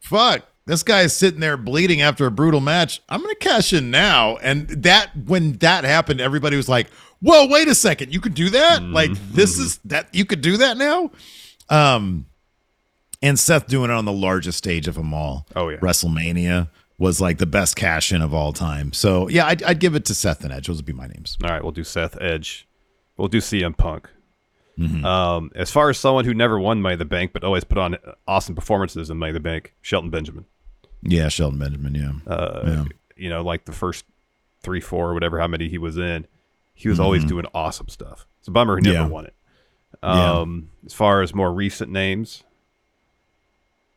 Speaker 2: fuck, this guy is sitting there bleeding after a brutal match. I'm going to cash in now. And that, when that happened, everybody was like, whoa, wait a second. You could do that? Like, this is that you could do that now? Um, and Seth doing it on the largest stage of them all.
Speaker 3: Oh, yeah.
Speaker 2: WrestleMania was like the best cash in of all time. So yeah, I'd, I'd give it to Seth and Edge. Those would be my names.
Speaker 3: All right, we'll do Seth Edge. We'll do CM Punk.
Speaker 2: Mm-hmm.
Speaker 3: Um, as far as someone who never won Money the Bank but always put on awesome performances in Money the Bank, Shelton Benjamin.
Speaker 2: Yeah, Shelton Benjamin. Yeah.
Speaker 3: Uh,
Speaker 2: Yeah.
Speaker 3: You know, like the first three, four, whatever, how many he was in, he was always doing awesome stuff. It's a bummer he never
Speaker 2: Mm-hmm. Yeah.
Speaker 3: won it.
Speaker 2: Yeah.
Speaker 3: Um, As far as more recent names,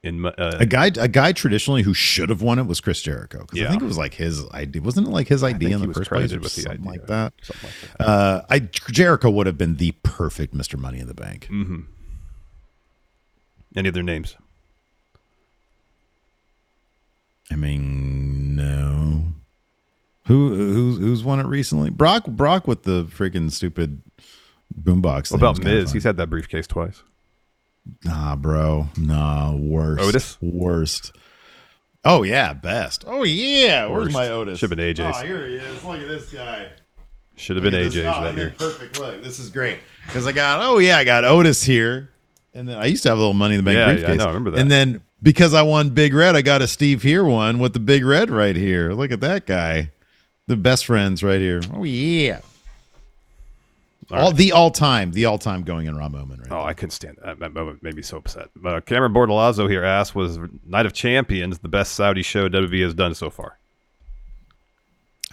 Speaker 3: in uh,
Speaker 2: a guy, a guy traditionally who should have won it was Chris Jericho because
Speaker 3: Yeah.
Speaker 2: I think it was like his idea. Wasn't it like his
Speaker 3: I
Speaker 2: idea
Speaker 3: think
Speaker 2: in the
Speaker 3: was
Speaker 2: first place, or
Speaker 3: with the
Speaker 2: something
Speaker 3: idea.
Speaker 2: like that?
Speaker 3: something like that.
Speaker 2: Uh, I Jericho would have been the perfect Mr. Money in the Bank.
Speaker 3: Mm-hmm. Any other names?
Speaker 2: I mean, no. Who who's who's won it recently? Brock Brock with the freaking stupid boombox.
Speaker 3: What about Miz? He's had that briefcase twice.
Speaker 2: Nah, bro. Nah, worst.
Speaker 3: Otis?
Speaker 2: Worst. Oh yeah, best. Oh yeah. Where's
Speaker 3: Worst.
Speaker 2: my Otis?
Speaker 3: Should've been AJ's.
Speaker 2: Oh, here he is. Look at this guy.
Speaker 3: Should have been
Speaker 2: Look at
Speaker 3: AJ's
Speaker 2: this- oh,
Speaker 3: that year.
Speaker 2: Perfect. Look, this is great because I got. Oh yeah, I got Otis here, and then I used to have a little money in the bank
Speaker 3: Yeah, yeah, I know, I remember that.
Speaker 2: And then because I won Big Red, I got a Steve here one with the Big Red right here. Look at that guy. The best friends right here. Oh yeah. All, the all time, the all time going in raw moment right
Speaker 3: Oh, I couldn't stand that. That moment made me so upset. Uh, Cameron Bordalazzo here asked, "Was Night of Champions the best Saudi show WWE has done so far?"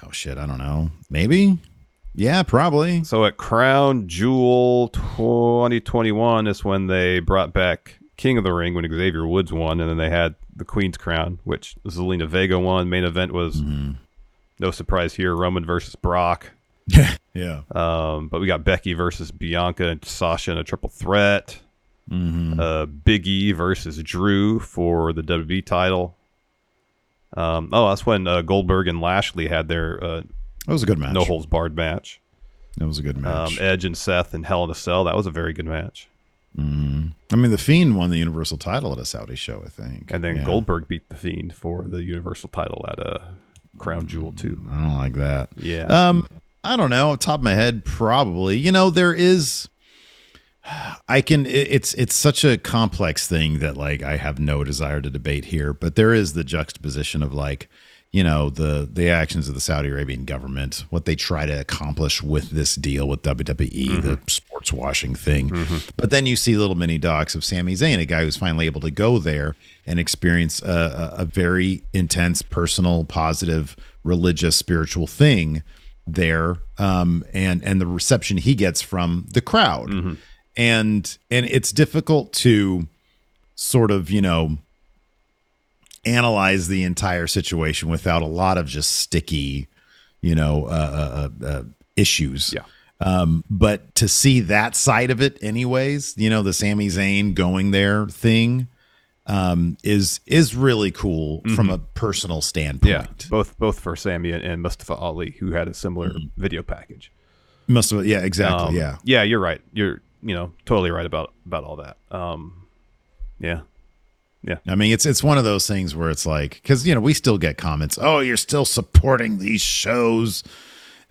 Speaker 2: Oh shit, I don't know. Maybe. Yeah, probably.
Speaker 3: So at Crown Jewel 2021 is when they brought back King of the Ring when Xavier Woods won, and then they had the Queen's Crown, which Zelina Vega won. Main event was no surprise here: Roman versus Brock.
Speaker 2: Yeah.
Speaker 3: Um, but we got Becky versus Bianca and Sasha in a triple threat. Uh, Big E versus Drew for the WWE title. Um, oh, that's when uh, Goldberg and Lashley had their uh,
Speaker 2: That was a good match.
Speaker 3: no holds barred match.
Speaker 2: That was a good
Speaker 3: Um,
Speaker 2: match.
Speaker 3: Edge and Seth and Hell in a Cell. That was a very good match.
Speaker 2: I mean, the Fiend won the Universal title at a Saudi show, I think.
Speaker 3: And then
Speaker 2: Yeah.
Speaker 3: Goldberg beat the Fiend for the Universal title at uh, Crown Jewel too.
Speaker 2: I don't like that.
Speaker 3: Yeah.
Speaker 2: Um, I don't know. Top of my head, probably. You know, there is. I can. It's it's such a complex thing that like I have no desire to debate here. But there is the juxtaposition of like, you know, the the actions of the Saudi Arabian government, what they try to accomplish with this deal with WWE, the mm-hmm. sports washing thing. Mm-hmm. But then you see little mini docs of Sami Zayn, a guy who's finally able to go there and experience a, a, a very intense, personal, positive, religious, spiritual thing there um and and the reception he gets from the crowd. And and it's difficult to sort of you know analyze the entire situation without a lot of just sticky you know uh, uh, uh issues.
Speaker 3: Yeah.
Speaker 2: um but to see that side of it anyways you know the Sami Zayn going there thing um is is really cool from a personal standpoint
Speaker 3: yeah. Both both for Sami and, and Mustafa Ali, who had a similar video package.
Speaker 2: Mustafa, yeah exactly
Speaker 3: Um,
Speaker 2: yeah
Speaker 3: Yeah, you're right. You're you know totally right about about all that. Um, yeah, yeah.
Speaker 2: I mean, it's it's one of those things where it's like because you know we still get comments. Oh, you're still supporting these shows,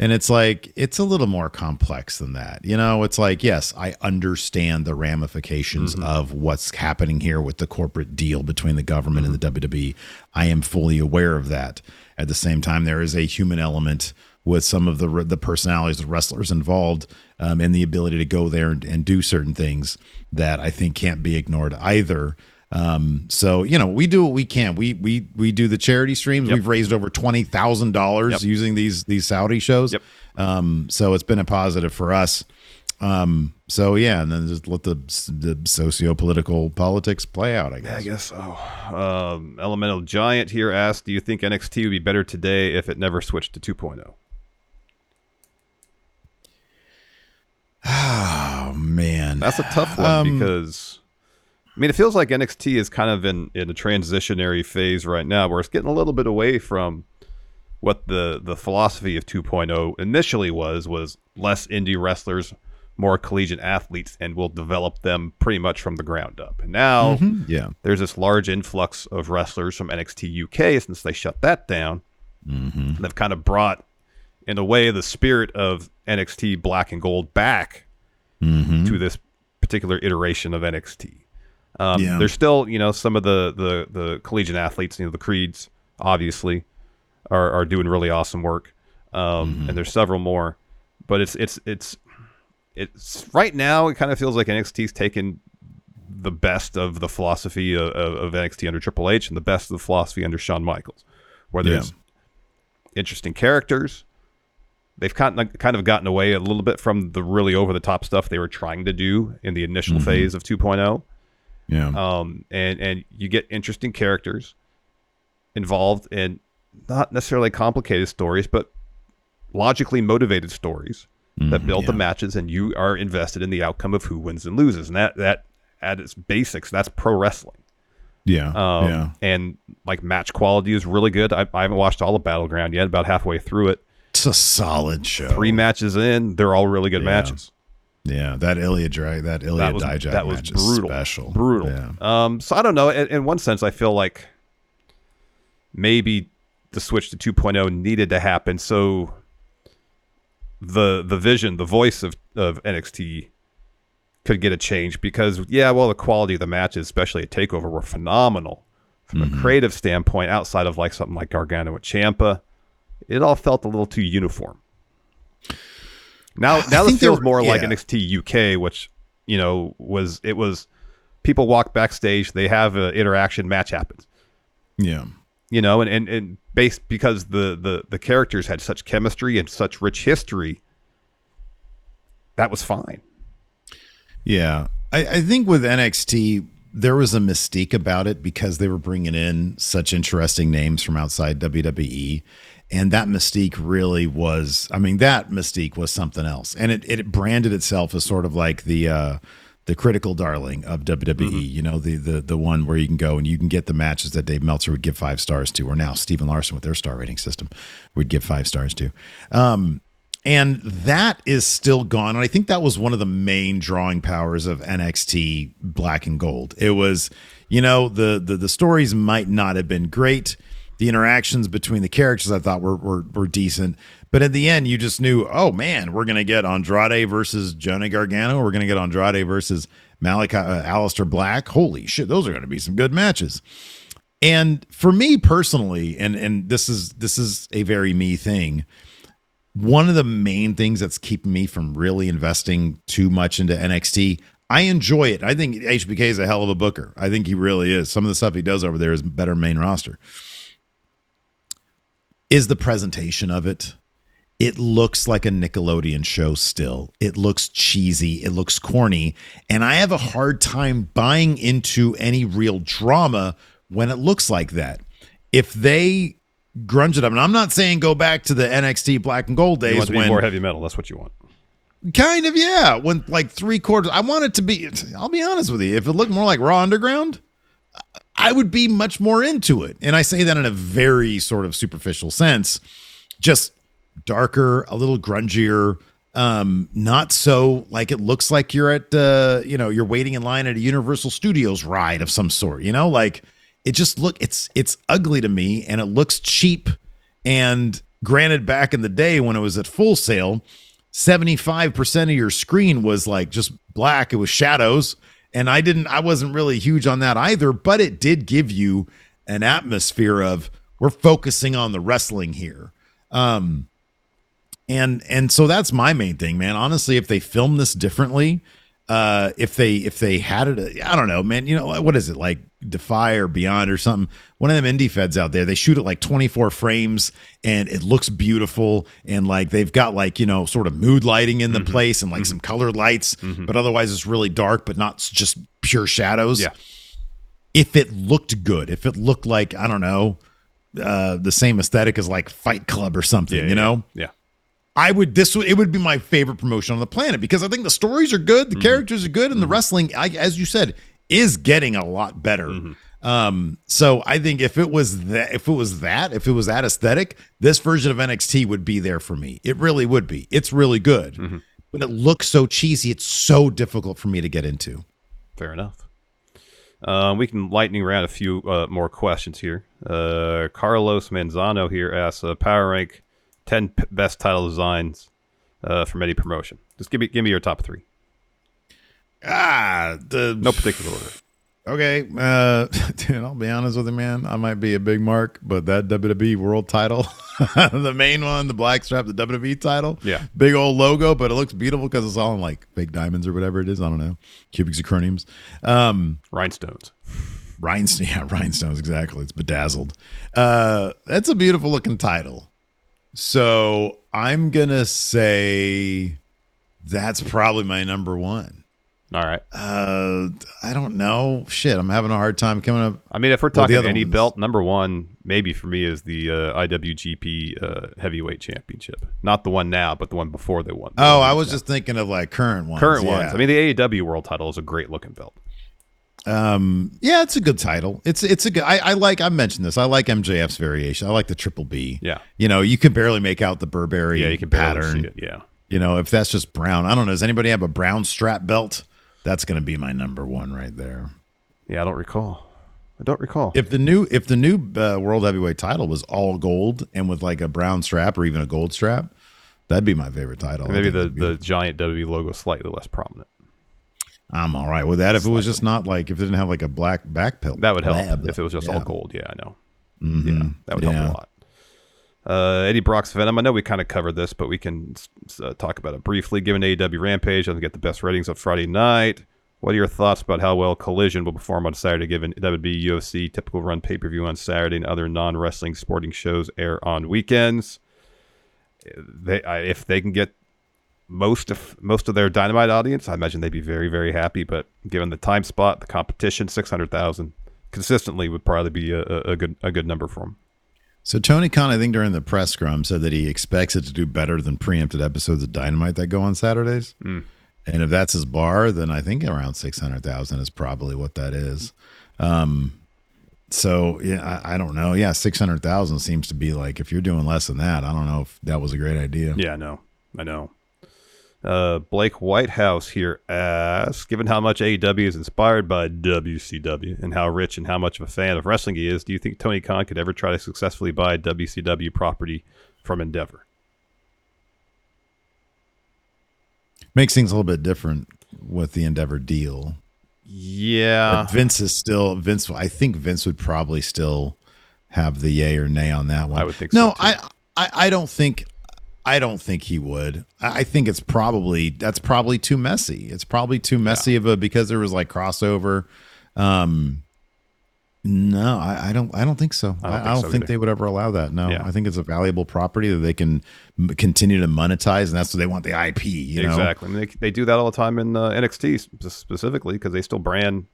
Speaker 2: And it's like, it's a little more complex than that. You know, it's like, yes, I understand the ramifications
Speaker 3: Mm-hmm.
Speaker 2: of what's happening here with the corporate deal between the government and the WWE. I am fully aware of that. At the same time, there is a human element with some of the the personalities the wrestlers involved um, and the ability to go there and, and do certain things that I think can't be ignored either. Um, so you know, we do what we can. We we we do the charity streams. We've raised over twenty thousand dollars using these these Saudi shows.
Speaker 3: Yep.
Speaker 2: Um, so it's been a positive for us. Um, so yeah, and then just let the the socio political politics play out. I guess.
Speaker 3: I guess so. Um, Elemental Giant here asked, "Do you think NXT would be better today if it never switched to oh?" 2.0?"
Speaker 2: Oh man,
Speaker 3: That's a tough one
Speaker 2: Um,
Speaker 3: because I mean it feels like NXT is kind of in in a transitionary phase right now where it's getting a little bit away from what the the philosophy of 2.0 initially was was less indie wrestlers, more collegiate athletes and we'll develop them pretty much from the ground up. And now
Speaker 2: yeah,
Speaker 3: there's this large influx of wrestlers from NXT UK since they shut that down. Mm-hmm. They've kind of brought, in a way, the spirit of NXT Black and Gold back to this particular iteration of NXT. Um,
Speaker 2: Yeah.
Speaker 3: There's still, you know, some of the, the the collegiate athletes, you know, the Creeds, obviously, are, are doing really awesome work, um, and there's several more, but it's it's it's it's right now. It kind of feels like NXT's taken the best of the philosophy of, of, of NXT under Triple H and the best of the philosophy under Shawn Michaels, where
Speaker 2: Yeah.
Speaker 3: there's interesting characters. They've kind of, kind of gotten away a little bit from the really over the top stuff they were trying to do in the initial phase of 2.0.
Speaker 2: yeah,
Speaker 3: Um, and, and you get interesting characters involved in not necessarily complicated stories, but logically motivated stories that build the matches, and you are invested in the outcome of who wins and loses. And that, that at its basics, that's pro wrestling.
Speaker 2: yeah,
Speaker 3: Um,
Speaker 2: yeah.
Speaker 3: And like match quality is really good. I, I haven't watched all of Battleground yet, about halfway through it.
Speaker 2: It's a solid show.
Speaker 3: Three matches in, they're all really good
Speaker 2: Yeah.
Speaker 3: matches.
Speaker 2: Yeah, that Ilja drag, that Ilja
Speaker 3: That was
Speaker 2: Dijak
Speaker 3: that was brutal,
Speaker 2: special.
Speaker 3: brutal.
Speaker 2: Yeah.
Speaker 3: Um, so I don't know. In, in one sense, I feel like maybe the switch to 2.0 needed to happen so the the vision, the voice of of NXT could get a change because yeah, well, the quality of the matches, especially at Takeover, were phenomenal from
Speaker 2: Mm-hmm.
Speaker 3: a creative standpoint. Outside of like something like Gargano and Ciampa, it all felt a little too uniform. Now, now
Speaker 2: I
Speaker 3: this feels
Speaker 2: were-
Speaker 3: more like. NXT UK, which you know was it was people walk backstage, they have an interaction, match happens,
Speaker 2: Yeah.
Speaker 3: you know, and and, and based because the the the characters had such chemistry and such rich history, that was fine.
Speaker 2: Yeah. I, I think with NXT, there was a mystique about it because they were bringing in such interesting names from outside WWE. And that mystique really was, I mean, that mystique was something else. And it, it branded itself as sort of like the, uh, the critical darling of WWE, you know, the, the the one where you can go and you can get the matches that Dave Meltzer would give five stars to, or now Steve and Larson with their star rating system would give five stars to. Um, and that is still gone. And I think that was one of the main drawing powers of NXT Black and Gold. It was, you know, the the, the stories might not have been great. The interactions between the characters I thought were, were were decent. But at the end, you just knew, oh man, we're gonna get Andrade versus Johnny Gargano. We're gonna get Andrade versus Malachi uh, Aleister Black. Holy shit, those are gonna be some good matches. And for me personally, and and this is this is a very me thing one of the main things that's keeping me from really investing too much into NXT. I enjoy it. I think HBK is a hell of a booker. I think he really is. Some of the stuff he does over there is better main roster. Is the presentation of it? It looks like a Nickelodeon show still. It looks cheesy. It looks corny. And I have a hard time buying into any real drama when it looks like that. If they grunge it up, and I'm not saying go back to the NXT Black and Gold days
Speaker 3: want to be
Speaker 2: when
Speaker 3: more heavy metal. That's what you want.
Speaker 2: kind of yeah, when like three quarters. I want it to be. I'll be honest with you. If it looked more like Raw Underground, I would be much more into it. And I say that in a very sort of superficial sense. Just darker, a little grungier, um, not so like it looks like you're at uh, you know, you're waiting in line at a Universal Studios ride of some sort, you know, like it just look it's it's ugly to me and it looks cheap and Granted, back in the day when it was at Full Sail, 75% of your screen was like just black, it was shadows. And I didn't, I wasn't really huge on that either, but it did give you an atmosphere of we're focusing on the wrestling here. Um, and and so that's my main thing, man. Honestly, if they film this differently, uh, if they if they had it, I don't know, man. You know what is it like Defy or Beyond or something? One of them indie feds out there, they shoot it like 24 frames and it looks beautiful and like they've got like you know sort of mood lighting in the
Speaker 3: Mm-hmm.
Speaker 2: place and like some colored lights, but otherwise it's really dark, but not just pure shadows.
Speaker 3: Yeah.
Speaker 2: If it looked good, if it looked like I don't know, uh, the same aesthetic as like Fight Club or something,
Speaker 3: Yeah,
Speaker 2: you
Speaker 3: yeah,
Speaker 2: know.
Speaker 3: Yeah.
Speaker 2: I would this would it would be my favorite promotion on the planet because I think the stories are good, the characters are good, and the wrestling, I, as you said, is getting a lot better. Um, so I think if it was that, if it was that, if it was that aesthetic, this version of NXT would be there for me. It really would be. It's really good, but it looks so cheesy. It's so difficult for me to get into.
Speaker 3: Fair enough. Um, we can lightning round a few uh, more questions here. Uh, Carlos Manzano here asks, uh, "Power rank ten p- best title designs uh, from any promotion." Just give me give me your top three.
Speaker 2: Ah, the
Speaker 3: No particular order.
Speaker 2: Okay, uh, dude, I'll be honest with you, man. I might be a big mark, but that WWE World Title, the main one, the black strap, the WWE title,
Speaker 3: Yeah.
Speaker 2: big old logo, but it looks beautiful because it's all in like fake diamonds or whatever it is. I don't know, cubic zirconiums, um,
Speaker 3: Rhinestones.
Speaker 2: rhinestones. Yeah, rhinestones. Exactly. It's bedazzled. Uh, that's a beautiful looking title. So I'm gonna say that's probably my number one.
Speaker 3: All right.
Speaker 2: Uh, I don't know. Shit, I'm having a hard time coming up.
Speaker 3: I mean, if we're talking any
Speaker 2: ones-
Speaker 3: belt, number one maybe for me is the uh, IWGP uh, Heavyweight Championship. Not the one now, but the one before they won.
Speaker 2: Oh, I was just thinking of like current ones.
Speaker 3: current
Speaker 2: yeah.
Speaker 3: ones. I mean, the AEW World Title is a great looking belt.
Speaker 2: Um, yeah, it's a good title. It's it's a good. I, I like. I mentioned this. I like MJF's variation. I like the Triple B.
Speaker 3: Yeah.
Speaker 2: You know, you can barely make out the Burberry
Speaker 3: Yeah, you can barely
Speaker 2: pattern.
Speaker 3: see it. Yeah.
Speaker 2: You know, if that's just brown, I don't know. Does anybody have a brown strap belt? That's going to be my number one right there.
Speaker 3: Yeah, I don't recall. I don't recall.
Speaker 2: If the new if the new uh, world heavyweight title was all gold and with like a brown strap or even a gold strap, that'd be my favorite title.
Speaker 3: Maybe the, the giant WWE logo slightly less prominent.
Speaker 2: I'm all right with that. If it was just not like if it didn't have like a black back pill,
Speaker 3: That would help
Speaker 2: lab.
Speaker 3: if it was just
Speaker 2: Yeah.
Speaker 3: all gold. Yeah, I know.
Speaker 2: Mhm.
Speaker 3: Yeah, that would
Speaker 2: Yeah.
Speaker 3: help a lot. Uh, Eddie Brock's Venom. I know we kind of covered this, but we can uh, talk about it briefly. Given AEW Rampage doesn't get the best ratings on Friday night, what are your thoughts about how well Collision will perform on Saturday? Given that would be UFC typical run pay per view on Saturday, and other non wrestling sporting shows air on weekends. They, I, if they can get most of most of their Dynamite audience, I imagine they'd be very very happy. But given the time spot, the competition, six hundred thousand consistently would probably be a, a, good a good number for them.
Speaker 2: So Tony Khan, I think during the press scrum, said that he expects it to do better than preempted episodes of Dynamite that go on Saturdays.
Speaker 3: Hmm.
Speaker 2: And if that's his bar, then I think around six hundred thousand is probably what that is. Um, so yeah, I, I don't know. Yeah, six hundred thousand seems to be like if you're doing less than that, I don't know if that was a great idea.
Speaker 3: Yeah, I know. I know. Uh, Blake Whitehouse here asks, given how much AEW is inspired by WCW and how rich and how much of a fan of wrestling he is, do you think Tony Khan could ever try to successfully buy WCW property from Endeavor?
Speaker 2: Makes things a little bit different with the Endeavor deal.
Speaker 3: Yeah.
Speaker 2: But Vince is still Vince. I think Vince would probably still have the yay or nay on that one.
Speaker 3: I would think
Speaker 2: no,
Speaker 3: so.
Speaker 2: I, I, I don't think, I don't think he would. I think it's probably that's probably too messy. It's probably too messy of a because there was like crossover. Um, no, I, I don't. I don't think so. I don't,
Speaker 3: don't
Speaker 2: I
Speaker 3: think
Speaker 2: don't
Speaker 3: so
Speaker 2: think they would ever allow that. No,
Speaker 3: Yeah.
Speaker 2: I think it's a valuable property that they can m- continue to monetize, and that's what they want the IP. You know,
Speaker 3: exactly. I mean, they, they do that all the time in uh, NXT specifically because they still brand,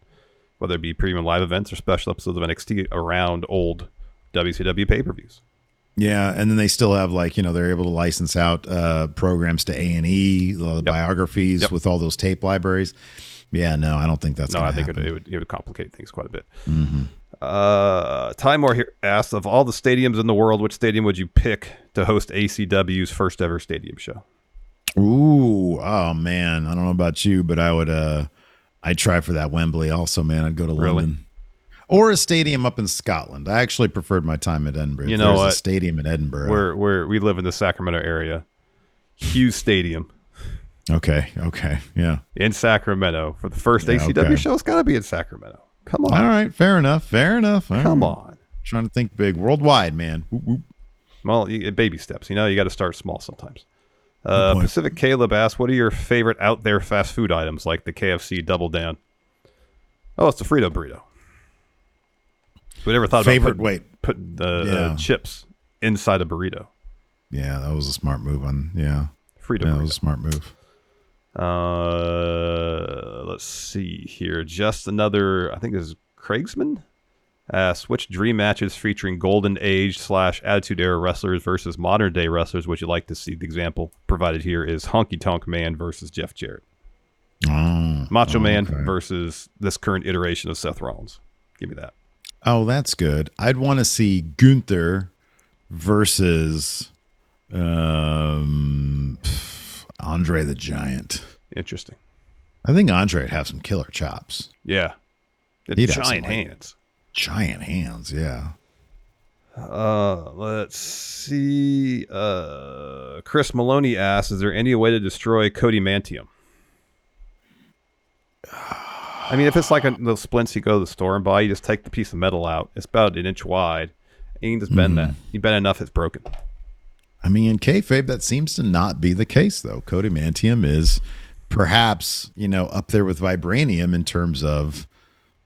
Speaker 3: whether it be premium live events or special episodes of NXT around old WCW pay per views.
Speaker 2: Yeah, and then they still have like you know they're able to license out uh, programs to A and E, the biographies
Speaker 3: Yep.
Speaker 2: with all those tape libraries. Yeah, no, I don't think that's.
Speaker 3: No, I think it.
Speaker 2: Mm-hmm.
Speaker 3: it would it would complicate things quite a bit. Uh, Ty Moore here asks of all the stadiums in the world, which stadium would you pick to host ACW's first ever stadium show?
Speaker 2: Ooh, oh man, I don't know about you, but I would. uh I'd try for that Wembley also, man. I'd go to
Speaker 3: Really?
Speaker 2: London. Or a stadium up in Scotland. I actually preferred my time at Edinburgh.
Speaker 3: You know?
Speaker 2: A stadium in Edinburgh.
Speaker 3: We're, we're, we live in the Sacramento area. Hughes Stadium
Speaker 2: okay. Okay. Yeah.
Speaker 3: in Sacramento for the first
Speaker 2: Yeah,
Speaker 3: ACW
Speaker 2: okay.
Speaker 3: show. It's got to be in Sacramento. Come on.
Speaker 2: All right. Fair enough. Fair enough. All
Speaker 3: Come
Speaker 2: right.
Speaker 3: on.
Speaker 2: Trying to think big, worldwide, man. Whoop, whoop.
Speaker 3: Well, you, baby steps. You know, you got to start small sometimes. Uh. Pacific Caleb asks, "What are your favorite out there fast food items like the KFC Double Down?" Oh, it's the Frito burrito. We never thought
Speaker 2: Favorite-
Speaker 3: about
Speaker 2: wait.
Speaker 3: putting the
Speaker 2: Yeah.
Speaker 3: uh, chips inside a burrito.
Speaker 2: Yeah, that was a smart move on. Yeah.
Speaker 3: freedom.
Speaker 2: Yeah, that was a smart move.
Speaker 3: Uh, let's see here. Just another, I think this is Craigsman. Asks, which dream matches featuring Golden Age slash Attitude Era wrestlers versus modern day wrestlers would you like to see? The example provided here is Honky Tonk Man versus Jeff Jarrett.
Speaker 2: Oh,
Speaker 3: Macho
Speaker 2: oh,
Speaker 3: Man
Speaker 2: okay.
Speaker 3: versus this current iteration of Seth Rollins. Give me that.
Speaker 2: Oh, that's good. I'd want to see Gunther versus um, Andre the Giant.
Speaker 3: Interesting.
Speaker 2: I think Andre would have some killer chops.
Speaker 3: Yeah.
Speaker 2: He'd have some,
Speaker 3: giant
Speaker 2: like-
Speaker 3: hands.
Speaker 2: Giant hands, yeah.
Speaker 3: Uh, let's see. Uh, Chris Maloney asks, "Is there any way to destroy Cody Mantium?" I mean, if it's like a, the splints you go to the store and buy, you just take the piece of metal out. It's about an inch wide, and you can just bend that. You bend enough, it's broken.
Speaker 2: I mean, in kayfabe, that seems to not be the case, though. Cody Mantium is perhaps, you know, up there with Vibranium in terms of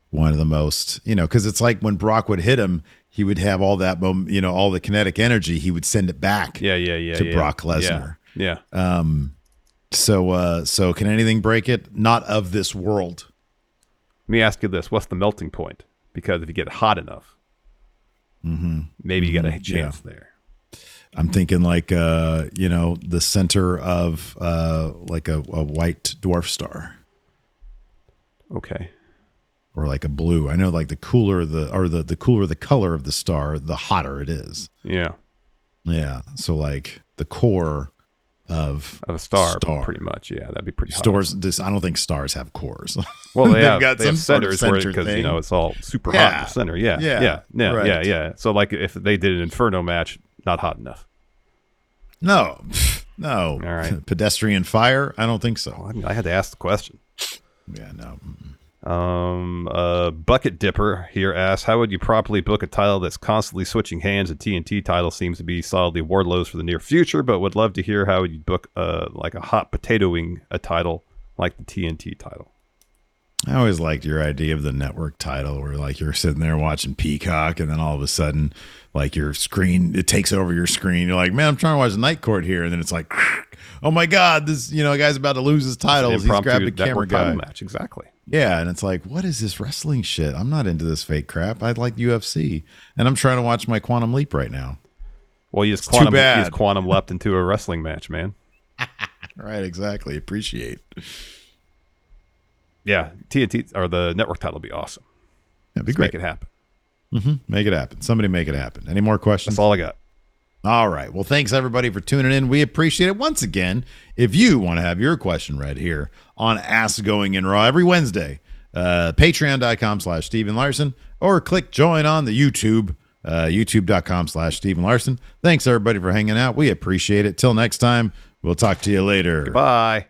Speaker 2: one of the most, you know, because it's like when Brock would hit him, he would have all that, you know, all the kinetic energy. He would send it back.
Speaker 3: Yeah, yeah, yeah.
Speaker 2: To
Speaker 3: yeah.
Speaker 2: Brock Lesnar.
Speaker 3: Yeah, yeah.
Speaker 2: So, uh, so can anything break it? Not of this world.
Speaker 3: Let me ask you this: What's the melting point? Because if you get hot enough, maybe you got a chance there.
Speaker 2: I'm thinking like, uh, you know, the center of uh, like a, a white dwarf star.
Speaker 3: Okay.
Speaker 2: or like a blue. I know like the cooler the or the the cooler the color of the star, the hotter it is.
Speaker 3: Yeah.
Speaker 2: Yeah. So like the core of
Speaker 3: Of a star,
Speaker 2: Star.
Speaker 3: pretty much. Yeah, that'd be pretty hot.
Speaker 2: stars. This I don't think stars have cores.
Speaker 3: Well, they
Speaker 2: They've got
Speaker 3: they
Speaker 2: some
Speaker 3: have centers
Speaker 2: center
Speaker 3: because you know it's all super hot in the center. Yeah,
Speaker 2: Yeah.
Speaker 3: yeah, yeah,
Speaker 2: Right.
Speaker 3: yeah, yeah. So like if they did an Inferno match, not hot enough.
Speaker 2: no, no.
Speaker 3: All right.
Speaker 2: Pedestrian fire. I don't think so.
Speaker 3: I, mean, I had to ask the question.
Speaker 2: Yeah. No. Mm-mm.
Speaker 3: Um, uh, Bucket Dipper here asks, how would you properly book a title that's constantly switching hands? A TNT title seems to be solidly Wardlow's for the near future, but would love to hear how you book uh like a hot potatoing a title like the TNT title.
Speaker 2: I always liked your idea of the network title where like you're sitting there watching Peacock and then all of a sudden like your screen it takes over your screen. You're like, man, I'm trying to watch Night Court here, and then it's like, oh my god, this you know guy's about to lose his title. He's grabbing a camera guy.
Speaker 3: title match, exactly.
Speaker 2: Yeah, and it's like, what is this wrestling shit? I'm not into this fake crap. I like UFC, and I'm trying to watch my Quantum Leap right now.
Speaker 3: Well, you just quantum, you just quantum leapt into a wrestling match, man.
Speaker 2: Right, exactly. Appreciate.
Speaker 3: Yeah, TNT or the network title would be awesome.
Speaker 2: That'd be
Speaker 3: Let's
Speaker 2: great.
Speaker 3: Make it happen. Mm-hmm.
Speaker 2: Make it happen. Somebody make it happen. Any more questions?
Speaker 3: That's all I got.
Speaker 2: All right. Well, thanks everybody for tuning in. We appreciate it. Once again, if you want to have your question read here on Ask Going in Raw every Wednesday, uh, patreon.com slash steveandlarson, or click join on the YouTube, uh, youtube.com slash steveandlarson. Thanks everybody for hanging out. We appreciate it. Till next time, we'll talk to you later.
Speaker 3: Bye.